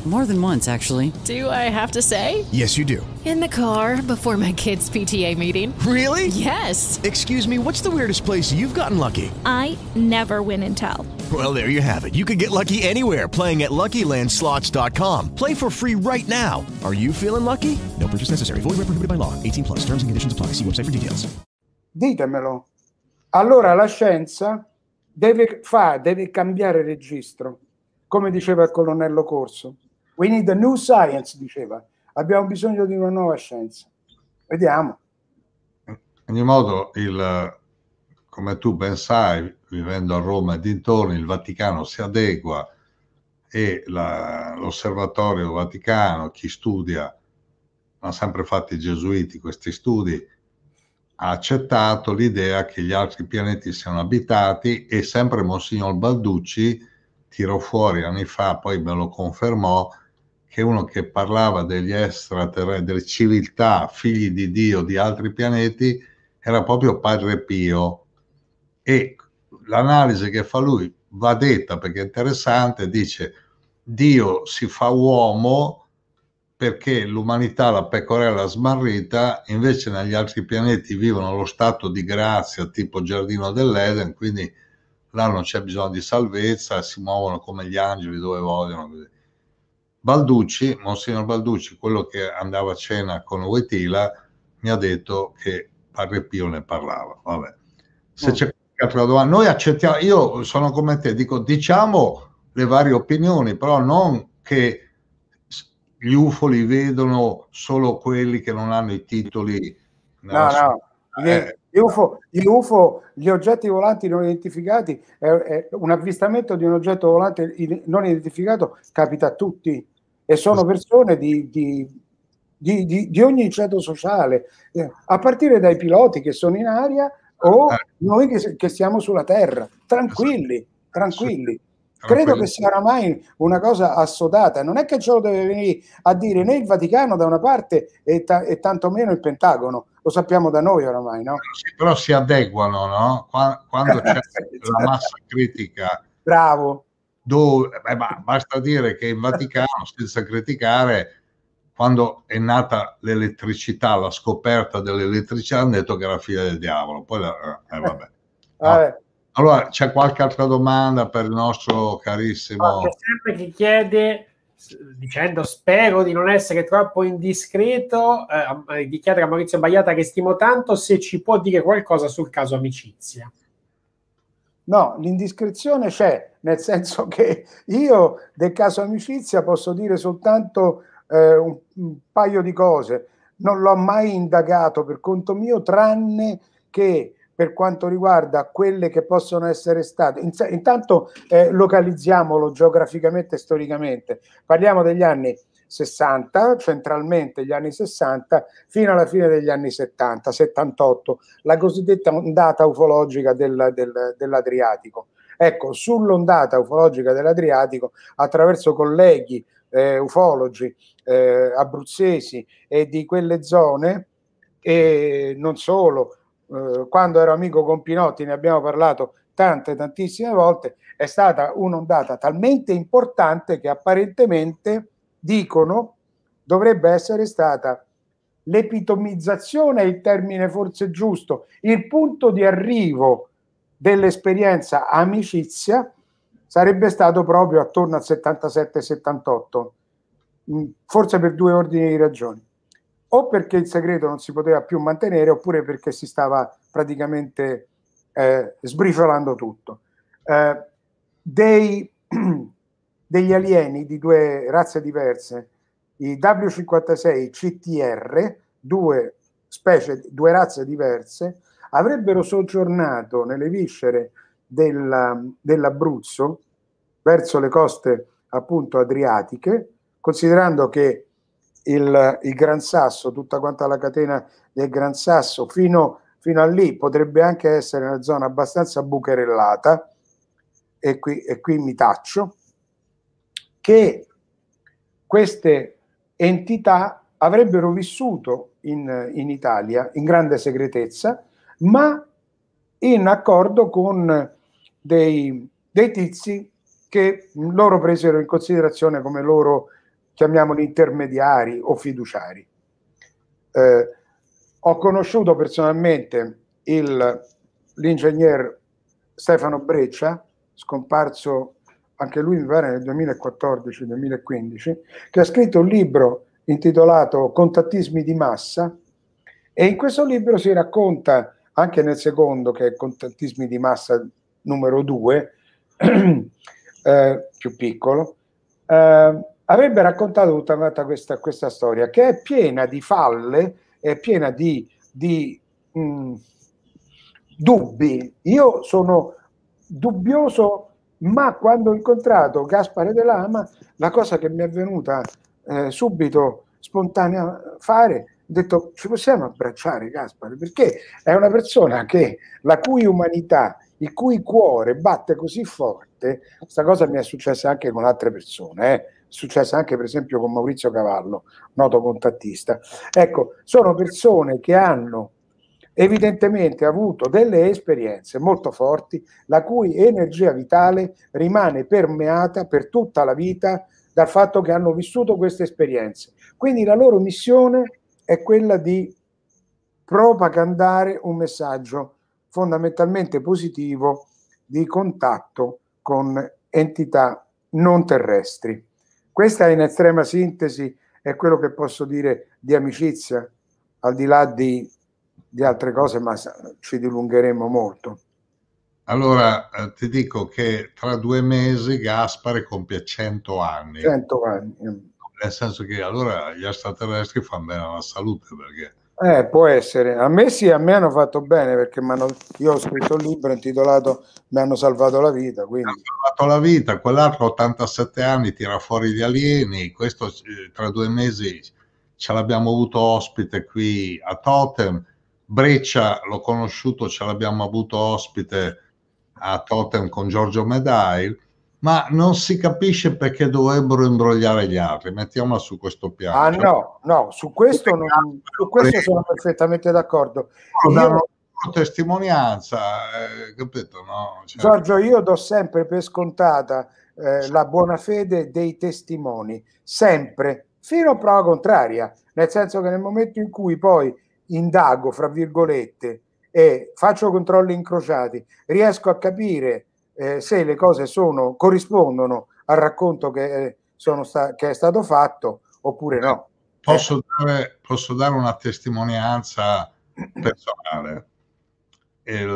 More than once, actually. Do I have to say? Yes, you do. In the car before my kids' PTA meeting. Really? Yes. Excuse me, what's the weirdest place you've gotten lucky? I never win and tell. Well, there you have it. You can get lucky anywhere playing at LuckyLandSlots.com. Play for free right now. Are you feeling lucky? No purchase necessary. Void where prohibited by law. 18 plus. Terms and conditions apply. See website for details. Ditemelo. Allora la scienza deve, fa, deve cambiare registro, come diceva il colonnello Corso. We need a new science, diceva. Abbiamo bisogno di una nuova scienza. Vediamo. In ogni modo, il, come tu ben sai, vivendo a Roma e dintorni, il Vaticano si adegua e la, l'osservatorio Vaticano, chi studia, hanno sempre fatto i gesuiti questi studi, ha accettato l'idea che gli altri pianeti siano abitati e sempre Monsignor Balducci tirò fuori anni fa, poi me lo confermò, che uno che parlava degli extraterrestri, delle civiltà, figli di Dio di altri pianeti, era proprio Padre Pio. E l'analisi che fa lui va detta perché è interessante, dice Dio si fa uomo perché l'umanità, la pecorella smarrita, invece negli altri pianeti vivono lo stato di grazia tipo giardino dell'Eden, quindi là non c'è bisogno di salvezza, si muovono come gli angeli dove vogliono. Così. Balducci, Monsignor Balducci, quello che andava a cena con Wetila, mi ha detto che Padre Pio ne parlava. Vabbè. Se mm. c'è qualche altra domanda, noi accettiamo, io sono come te, dico diciamo le varie opinioni, però non che gli UFO li vedono solo quelli che non hanno i titoli. No, no. Eh, gli, UFO, gli, UFO, gli oggetti volanti non identificati, è, è un avvistamento di un oggetto volante non identificato capita a tutti e sono persone di, di, di, di ogni ceto sociale, eh, a partire dai piloti che sono in aria o eh. noi che, che siamo sulla terra, tranquilli, tranquilli. Credo che sia oramai una cosa assodata. Non è che ce lo deve venire a dire né il Vaticano da una parte e, ta- e tantomeno il Pentagono. Lo sappiamo da noi oramai, no? Però si adeguano, no? Quando c'è la massa critica. Bravo dove, beh, basta dire che in Vaticano, senza criticare, quando è nata l'elettricità, la scoperta dell'elettricità, hanno detto che era figlia del diavolo. Poi, eh, vabbè. No. Allora, c'è qualche altra domanda per il nostro carissimo... No, c'è sempre chi chiede, dicendo spero di non essere troppo indiscreto, eh, di chiedere a Maurizio Bagliata che stimo tanto, se ci può dire qualcosa sul caso amicizia. No, l'indiscrezione c'è, nel senso che io del caso amicizia posso dire soltanto eh, un, un, paio di cose. Non l'ho mai indagato per conto mio, tranne che per quanto riguarda quelle che possono essere state. Intanto eh, localizziamolo geograficamente e storicamente. Parliamo degli anni 60, centralmente gli anni 60, fino alla fine degli anni 70, 78, la cosiddetta ondata ufologica del, del, dell'Adriatico. Ecco, sull'ondata ufologica dell'Adriatico, attraverso colleghi eh, ufologi eh, abruzzesi e di quelle zone, e non solo, eh, quando ero amico con Pinotti ne abbiamo parlato tante, tantissime volte, è stata un'ondata talmente importante che apparentemente dicono dovrebbe essere stata l'epitomizzazione, il termine forse giusto, il punto di arrivo dell'esperienza amicizia sarebbe stato proprio attorno al 77-78, mm, forse per due ordini di ragioni. O perché il segreto non si poteva più mantenere, oppure perché si stava praticamente eh, sbriciolando tutto. Eh, dei degli alieni di due razze diverse, i W56 CTR, due specie, due razze diverse, avrebbero soggiornato nelle viscere della, dell'Abruzzo verso le coste appunto adriatiche, considerando che il, il Gran Sasso, tutta quanta la catena del Gran Sasso, fino fino a lì potrebbe anche essere una zona abbastanza bucherellata, e qui, e qui mi taccio, che queste entità avrebbero vissuto in, in Italia in grande segretezza, ma in accordo con dei, dei tizi che loro presero in considerazione come loro, chiamiamoli intermediari o fiduciari. Eh, ho conosciuto personalmente l'ingegner Stefano Breccia, scomparso anche lui mi pare nel 2014-2015, che ha scritto un libro intitolato Contattismi di massa e in questo libro si racconta, anche nel secondo che è Contattismi di massa numero 2, eh, più piccolo, eh, avrebbe raccontato tutta questa, questa, storia che è piena di falle, è piena di, di mh, dubbi. Io sono dubbioso, ma quando ho incontrato Gaspare De Lama, la cosa che mi è venuta eh, subito spontanea fare ho detto ci possiamo abbracciare Gaspare perché è una persona che la cui umanità il cui cuore batte così forte, questa cosa mi è successa anche con altre persone, eh? è successa anche per esempio con Maurizio Cavallo, noto contattista. Ecco, sono persone che hanno evidentemente avuto delle esperienze molto forti, la cui energia vitale rimane permeata per tutta la vita dal fatto che hanno vissuto queste esperienze. Quindi la loro missione è quella di propagandare un messaggio fondamentalmente positivo di contatto con entità non terrestri. Questa in estrema sintesi è quello che posso dire di amicizia, al di là di, di altre cose, ma ci dilungheremo molto. Allora eh, ti dico che tra due mesi Gaspare compie 100 anni. 100 anni. Nel senso che allora gli extraterrestri fanno bene alla salute perché eh, può essere. A me sì, a me hanno fatto bene perché io ho scritto un libro intitolato Mi hanno salvato la vita. Quindi. Mi hanno salvato la vita, quell'altro 87 anni tira fuori gli alieni, questo eh, tra due mesi ce l'abbiamo avuto ospite qui a Totem, Breccia l'ho conosciuto, ce l'abbiamo avuto ospite a Totem con Giorgio Medai ma non si capisce perché dovrebbero imbrogliare gli altri. Mettiamola su questo piano. Ah, cioè, no, no, su questo, non, su questo sono perfettamente d'accordo. Io, testimonianza, eh, capito? No? Cioè, Giorgio, io do sempre per scontata eh, la buona fede dei testimoni, sempre, fino a prova contraria, nel senso che nel momento in cui poi indago, fra virgolette, e faccio controlli incrociati, riesco a capire eh, se le cose sono, corrispondono al racconto che, eh, sta, che, è stato fatto oppure no. Posso dare, posso dare una testimonianza personale. Il,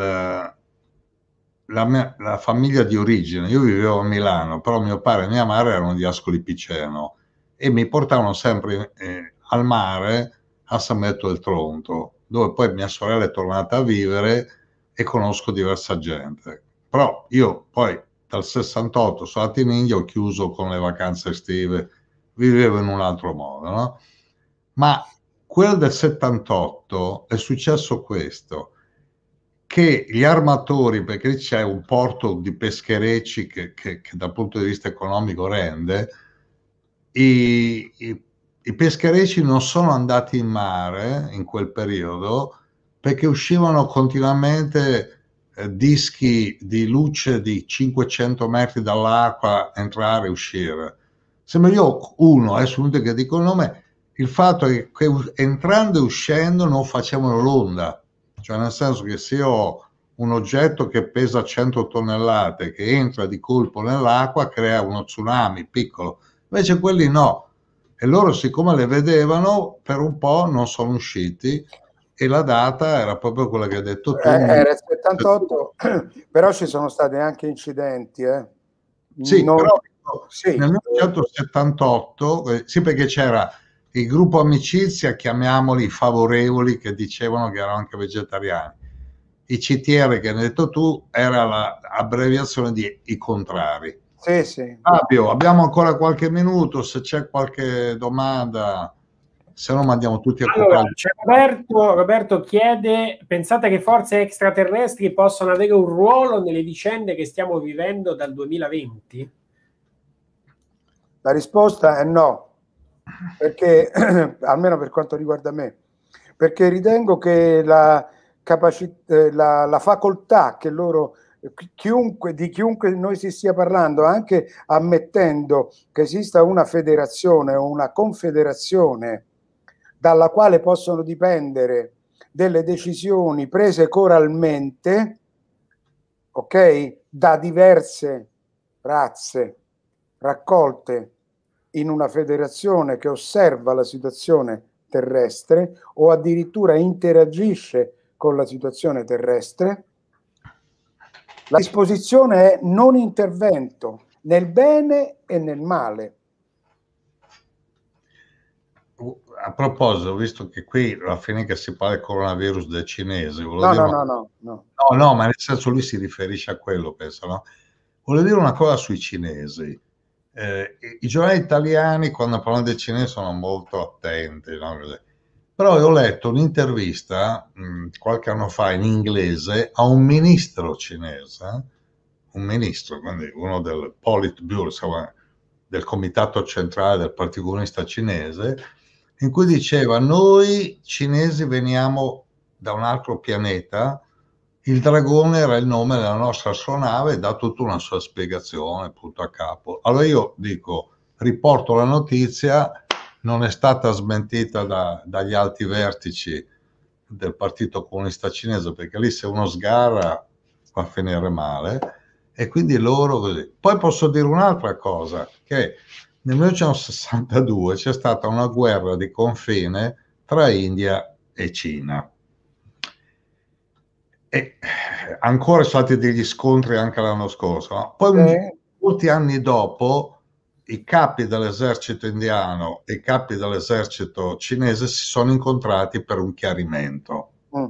la, mia, la, famiglia di origine, io vivevo a Milano, però mio padre e mia madre erano di Ascoli Piceno e mi portavano sempre eh, al mare a San Metto del Tronto, dove poi mia sorella è tornata a vivere e conosco diversa gente. Però io poi dal 68 sono andato in India, ho chiuso con le vacanze estive, vivevo in un altro modo, no? Ma quel del 78 è successo questo, che gli armatori, perché c'è un porto di pescherecci che, che, che dal punto di vista economico rende, i, i, i pescherecci non sono andati in mare in quel periodo perché uscivano continuamente eh, dischi di luce di 500 metri dall'acqua entrare e uscire. Sembra io uno, adesso non che dico il nome, il fatto è che entrando e uscendo non facevano l'onda, cioè nel senso che se io ho un oggetto che pesa 100 tonnellate che entra di colpo nell'acqua crea uno tsunami piccolo, invece quelli no. E loro siccome le vedevano per un po' non sono usciti e la data era proprio quella che hai detto tu. Eh, era il 78, però ci sono stati anche incidenti. Eh. Sì, non... però sì. nel 1978, eh, sì perché c'era il gruppo amicizia, chiamiamoli favorevoli, che dicevano che erano anche vegetariani. I CTR che hai detto tu era l'abbreviazione di i contrari. Sì, sì. Fabio, abbiamo ancora qualche minuto, se c'è qualche domanda. se no mandiamo tutti a allora. Roberto, Roberto chiede: pensate che forze extraterrestri possano avere un ruolo nelle vicende che stiamo vivendo dal 2020? La risposta è no, perché almeno per quanto riguarda me, perché ritengo che la, capacità, eh, la, la facoltà che loro chiunque, di chiunque noi si stia parlando, anche ammettendo che esista una federazione o una confederazione dalla quale possono dipendere delle decisioni prese coralmente, ok, da diverse razze raccolte in una federazione che osserva la situazione terrestre o addirittura interagisce con la situazione terrestre, la disposizione è non intervento nel bene e nel male. A proposito, visto che qui alla fine che si parla del coronavirus del cinese, no, no, una... no, no, no, no, ma nel senso lui si riferisce a quello, penso, no? Volevo dire una cosa sui cinesi. Eh, I giornali italiani, quando parlano del cinese, sono molto attenti, no? Però ho letto un'intervista mh, qualche anno fa in inglese a un ministro cinese, un ministro, quindi uno del Politburo, insomma, del comitato centrale del Partito Comunista Cinese, in cui diceva noi cinesi veniamo da un altro pianeta, il dragone era il nome della nostra astronave e dà tutta una sua spiegazione, punto a capo. Allora io dico, riporto la notizia, non è stata smentita da, dagli alti vertici del Partito Comunista Cinese, perché lì se uno sgarra va a finire male, e quindi loro così. Poi posso dire un'altra cosa, che nel 1962 c'è stata una guerra di confine tra India e Cina. E ancora sono stati degli scontri anche l'anno scorso, no? poi eh. molti anni dopo i capi dell'esercito indiano e i capi dell'esercito cinese si sono incontrati per un chiarimento. Mm.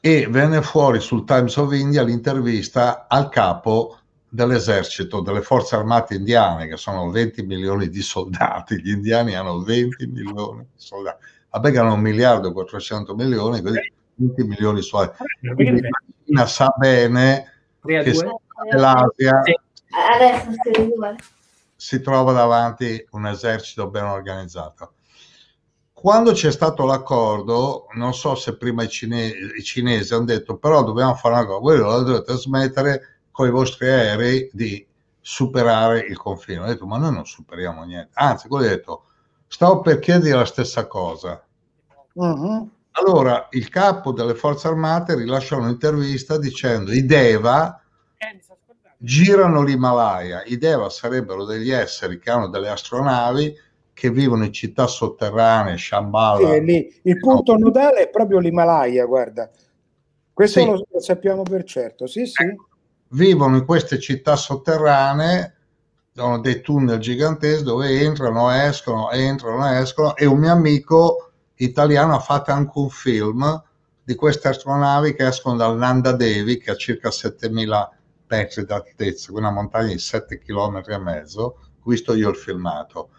E venne fuori sul Times of India l'intervista al capo dell'esercito, delle forze armate indiane, che sono 20 milioni di soldati, gli indiani hanno 20 milioni di soldati, vabbè che hanno un miliardo e 400 milioni, quindi 20 milioni di soldati. Quindi la Cina sa bene che l'Asia Adesso si trova davanti un esercito ben organizzato. Quando c'è stato l'accordo, non so se prima i, cine- i cinesi hanno detto però dobbiamo fare una cosa, voi lo dovete smettere con i vostri aerei di superare il confine. Ho detto ma noi non superiamo niente, anzi, quello ho detto stavo per chiedere la stessa cosa. Uh-huh. Allora il capo delle forze armate rilasciò un'intervista dicendo i Deva girano l'Himalaya. I Deva sarebbero degli esseri che hanno delle astronavi che vivono in città sotterranee, Shambhala. Sì, lì, il punto no. nodale è proprio l'Himalaya, guarda. Questo sì. lo, sappiamo per certo, sì, sì. Vivono in queste città sotterranee, sono dei tunnel giganteschi dove entrano, escono, entrano, escono e un mio amico italiano ha fatto anche un film di queste astronavi che escono dal Nanda Devi, che ha circa 7000 metri d'altezza, una montagna di 7 km e mezzo, visto io il filmato.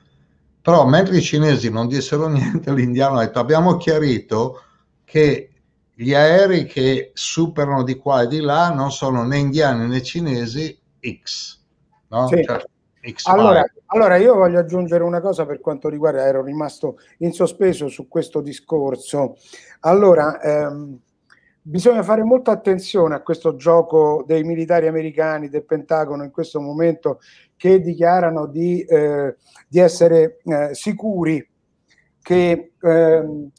Però mentre i cinesi non dissero niente, l'indiano ha detto abbiamo chiarito che gli aerei che superano di qua e di là non sono né indiani né cinesi X. No? Sì. Cioè, X allora, allora, io voglio aggiungere una cosa per quanto riguarda, ero rimasto in sospeso su questo discorso. Allora, ehm, bisogna fare molta attenzione a questo gioco dei militari americani del Pentagono in questo momento che dichiarano di, eh, di essere eh, sicuri che eh,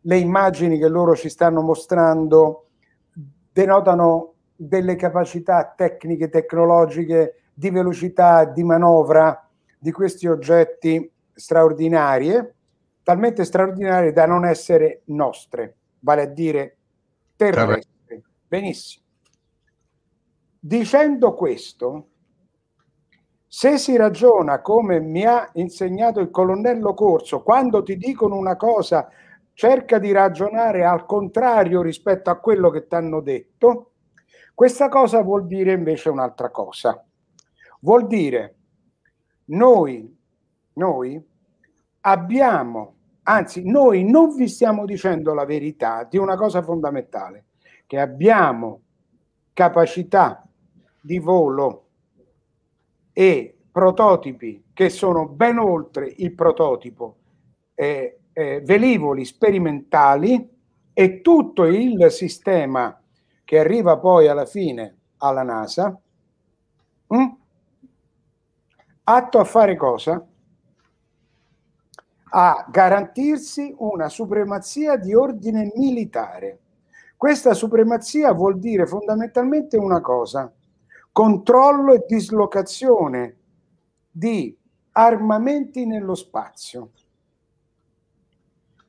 le immagini che loro ci stanno mostrando denotano delle capacità tecniche, tecnologiche di velocità, di manovra di questi oggetti straordinarie, talmente straordinarie da non essere nostre, vale a dire terrestre. Benissimo. Dicendo questo, se si ragiona come mi ha insegnato il colonnello Corso, quando ti dicono una cosa, cerca di ragionare al contrario rispetto a quello che ti hanno detto, questa cosa vuol dire invece un'altra cosa. Vuol dire noi, noi abbiamo, anzi noi non vi stiamo dicendo la verità di una cosa fondamentale, che abbiamo capacità di volo e prototipi che sono ben oltre il prototipo, eh, eh, velivoli sperimentali e tutto il sistema che arriva poi alla fine alla NASA, mh, hm, atto a fare cosa? A garantirsi una supremazia di ordine militare. Questa supremazia vuol dire fondamentalmente una cosa, controllo e dislocazione di armamenti nello spazio.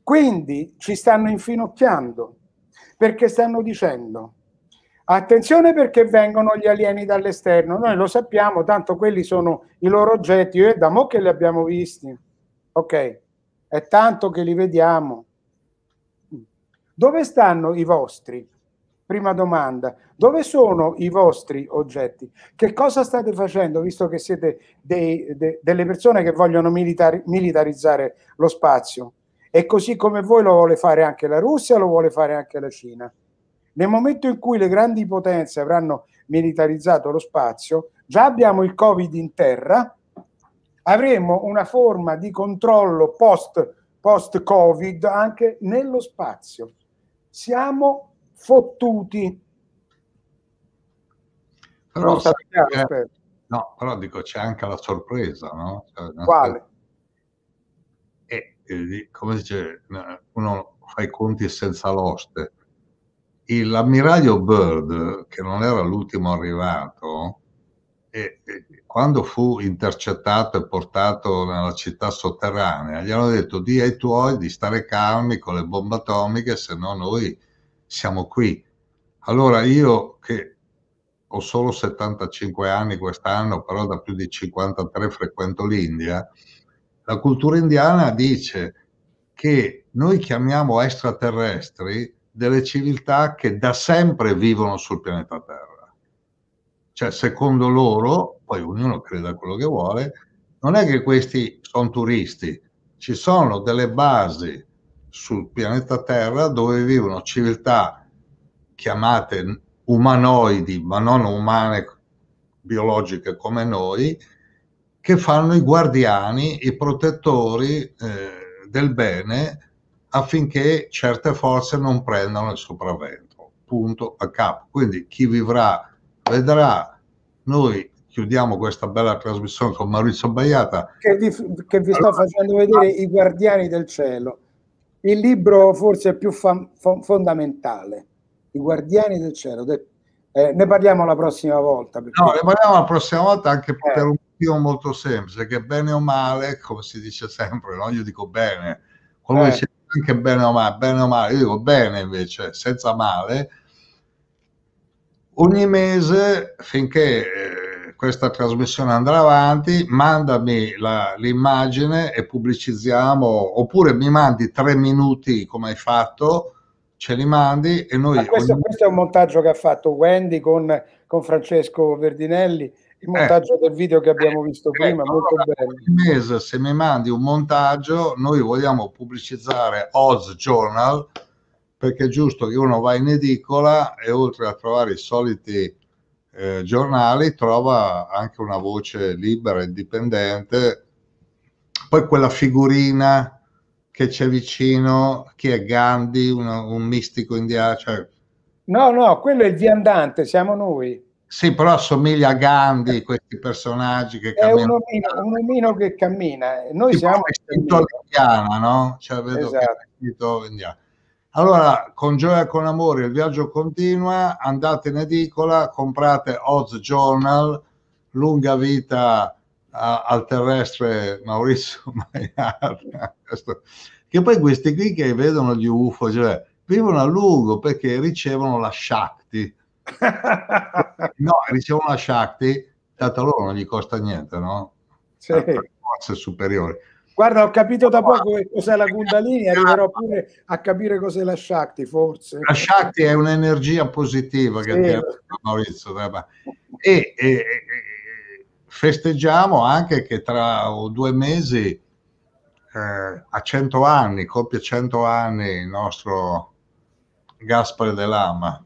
Quindi ci stanno infinocchiando perché stanno dicendo attenzione perché vengono gli alieni dall'esterno, noi lo sappiamo, tanto quelli sono i loro oggetti, e da mo che li abbiamo visti, ok, è tanto che li vediamo. Dove stanno i vostri? Prima domanda, dove sono i vostri oggetti? Che cosa state facendo, visto che siete dei, de, delle persone che vogliono militari, militarizzare lo spazio? E così come voi lo vuole fare anche la Russia, lo vuole fare anche la Cina. Nel momento in cui le grandi potenze avranno militarizzato lo spazio, già abbiamo il Covid in terra, avremo una forma di controllo post, post-Covid anche nello spazio. Siamo fottuti. Però, sai, eh, no, però dico c'è anche la sorpresa, no? Cioè, Quale? E, eh, come dice, uno fa i conti senza l'oste. Il, l'ammiraglio Bird, che non era l'ultimo arrivato, e, e, quando fu intercettato e portato nella città sotterranea, gli hanno detto di ai tuoi di stare calmi con le bombe atomiche, se no noi siamo qui. Allora io che ho solo 75 anni quest'anno, però da più di 53 frequento l'India, la cultura indiana dice che noi chiamiamo extraterrestri delle civiltà che da sempre vivono sul pianeta Terra. Cioè, secondo loro, poi ognuno crede a quello che vuole, non è che questi sono turisti, ci sono delle basi sul pianeta Terra dove vivono civiltà chiamate umanoidi, ma non umane biologiche come noi, che fanno i guardiani, i protettori eh, del bene affinché certe forze non prendano il sopravvento. Punto a capo. Quindi chi vivrà vedrà. Noi chiudiamo questa bella trasmissione con Maurizio Baiata. Che vi, che vi sto facendo vedere i guardiani del cielo il libro forse più fa- fondamentale, I Guardiani del Cielo. Eh, ne parliamo la prossima volta. Perché... No, ne parliamo la prossima volta anche eh. per un motivo molto semplice, che bene o male, come si dice sempre, no? io dico bene, quello eh. dice anche bene o male, bene o male, io dico bene invece, senza male, ogni mese finché eh, questa trasmissione andrà avanti, mandami la, l'immagine e pubblicizziamo, oppure mi mandi tre minuti come hai fatto, ce li mandi e noi... Questo, ogni... questo, è un montaggio che ha fatto Wendy con, con Francesco Verdinelli, il montaggio eh, del video che abbiamo visto eh, prima, molto bello. Mese, se mi mandi un montaggio, noi vogliamo pubblicizzare Oz Journal, perché è giusto che uno va in edicola e oltre a trovare i soliti eh, giornali trova anche una voce libera, indipendente. Poi quella figurina che c'è vicino, che è Gandhi, uno, un mistico indiano. Cioè... No, no, quello è il viandante, siamo noi. Sì, però assomiglia a Gandhi, questi personaggi che camminano. È un omino, che cammina. Noi sì, siamo... È indiana, no? Cioè, vedo esatto. che è indiano. Allora, con gioia e con amore il viaggio continua, andate in edicola, comprate Oz Journal, lunga vita a, al terrestre Maurizio Maiata, che poi questi qui che vedono gli UFO, cioè, vivono a lungo perché ricevono la Shakti. no, ricevono la Shakti, dato loro non gli costa niente, no? Sì. Forze superiori Guarda, ho capito da poco cos'è la Kundalini, arriverò pure a capire cos'è la Shakti, forse. La Shakti è un'energia positiva che sì. Maurizio. E, e, e, festeggiamo anche che tra due mesi eh, a 100 anni, compie 100 anni il nostro Gaspare dell'Ama.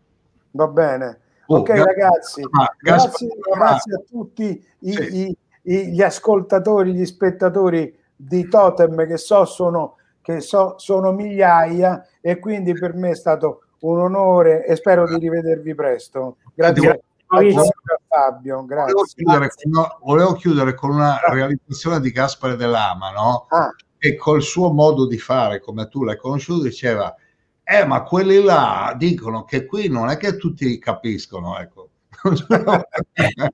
Va bene. Oh, ok Ga- ragazzi, grazie, Gaspare- grazie a tutti i- Sì. i- i- gli ascoltatori, gli spettatori di Totem che so sono, che so sono migliaia e quindi per me è stato un onore e spero di rivedervi presto. Grazie e a Fabio, Volevo grazie. chiudere, con, no, volevo chiudere con una realizzazione di Gaspare dell'Ama, no? Ah, che col suo modo di fare, come tu l'hai conosciuto, diceva, eh, ma quelli là dicono che qui non è che tutti capiscono, ecco.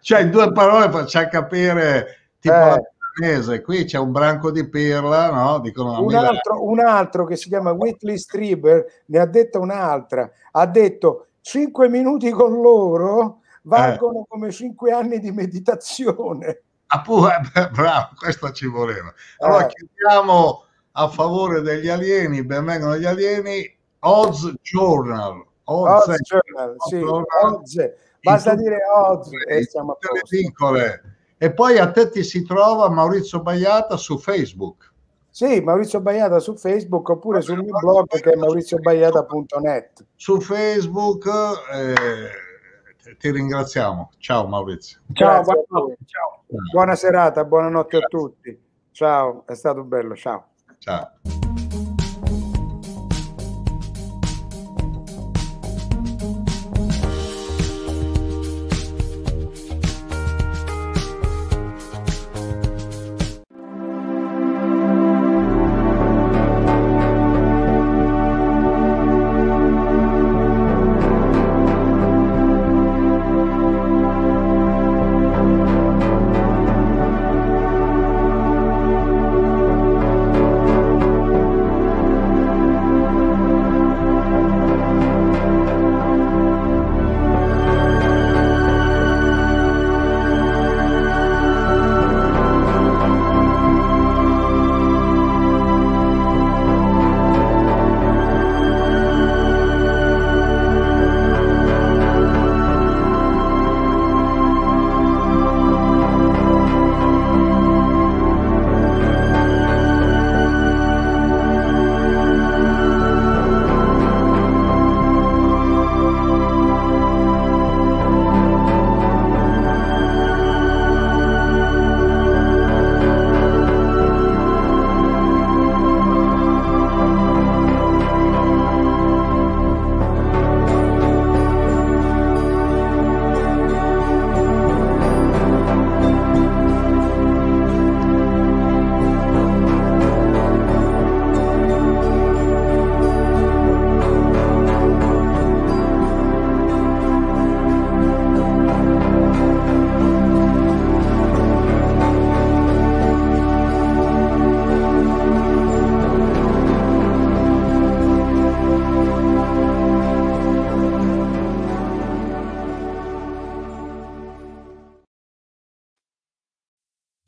cioè, in due parole faccia capire, tipo Eh. Milanese, qui c'è un branco di pirla, no? Dicono un altro, un altro che si chiama Whitley Strieber ne ha detta un'altra, ha detto 5 minuti con loro valgono come 5 anni di meditazione. Ah, pure, bravo, questo ci voleva. Allora Eh. chiediamo a favore degli alieni, benvengono gli alieni, Oz Journal. Oz Journal, sì, Journal, Oz. Basta in tutte- dire Oz e siamo a posto. E poi a te ti si trova Maurizio Baiata su Facebook. Sì, Maurizio Baiata su Facebook oppure sul mio blog che è mauriziobaiata.net. Su Facebook eh, ti ringraziamo. Ciao Maurizio. Ciao, Grazie voi. Ciao. Buona serata, buonanotte a tutti. Ciao, è stato bello, ciao. Ciao.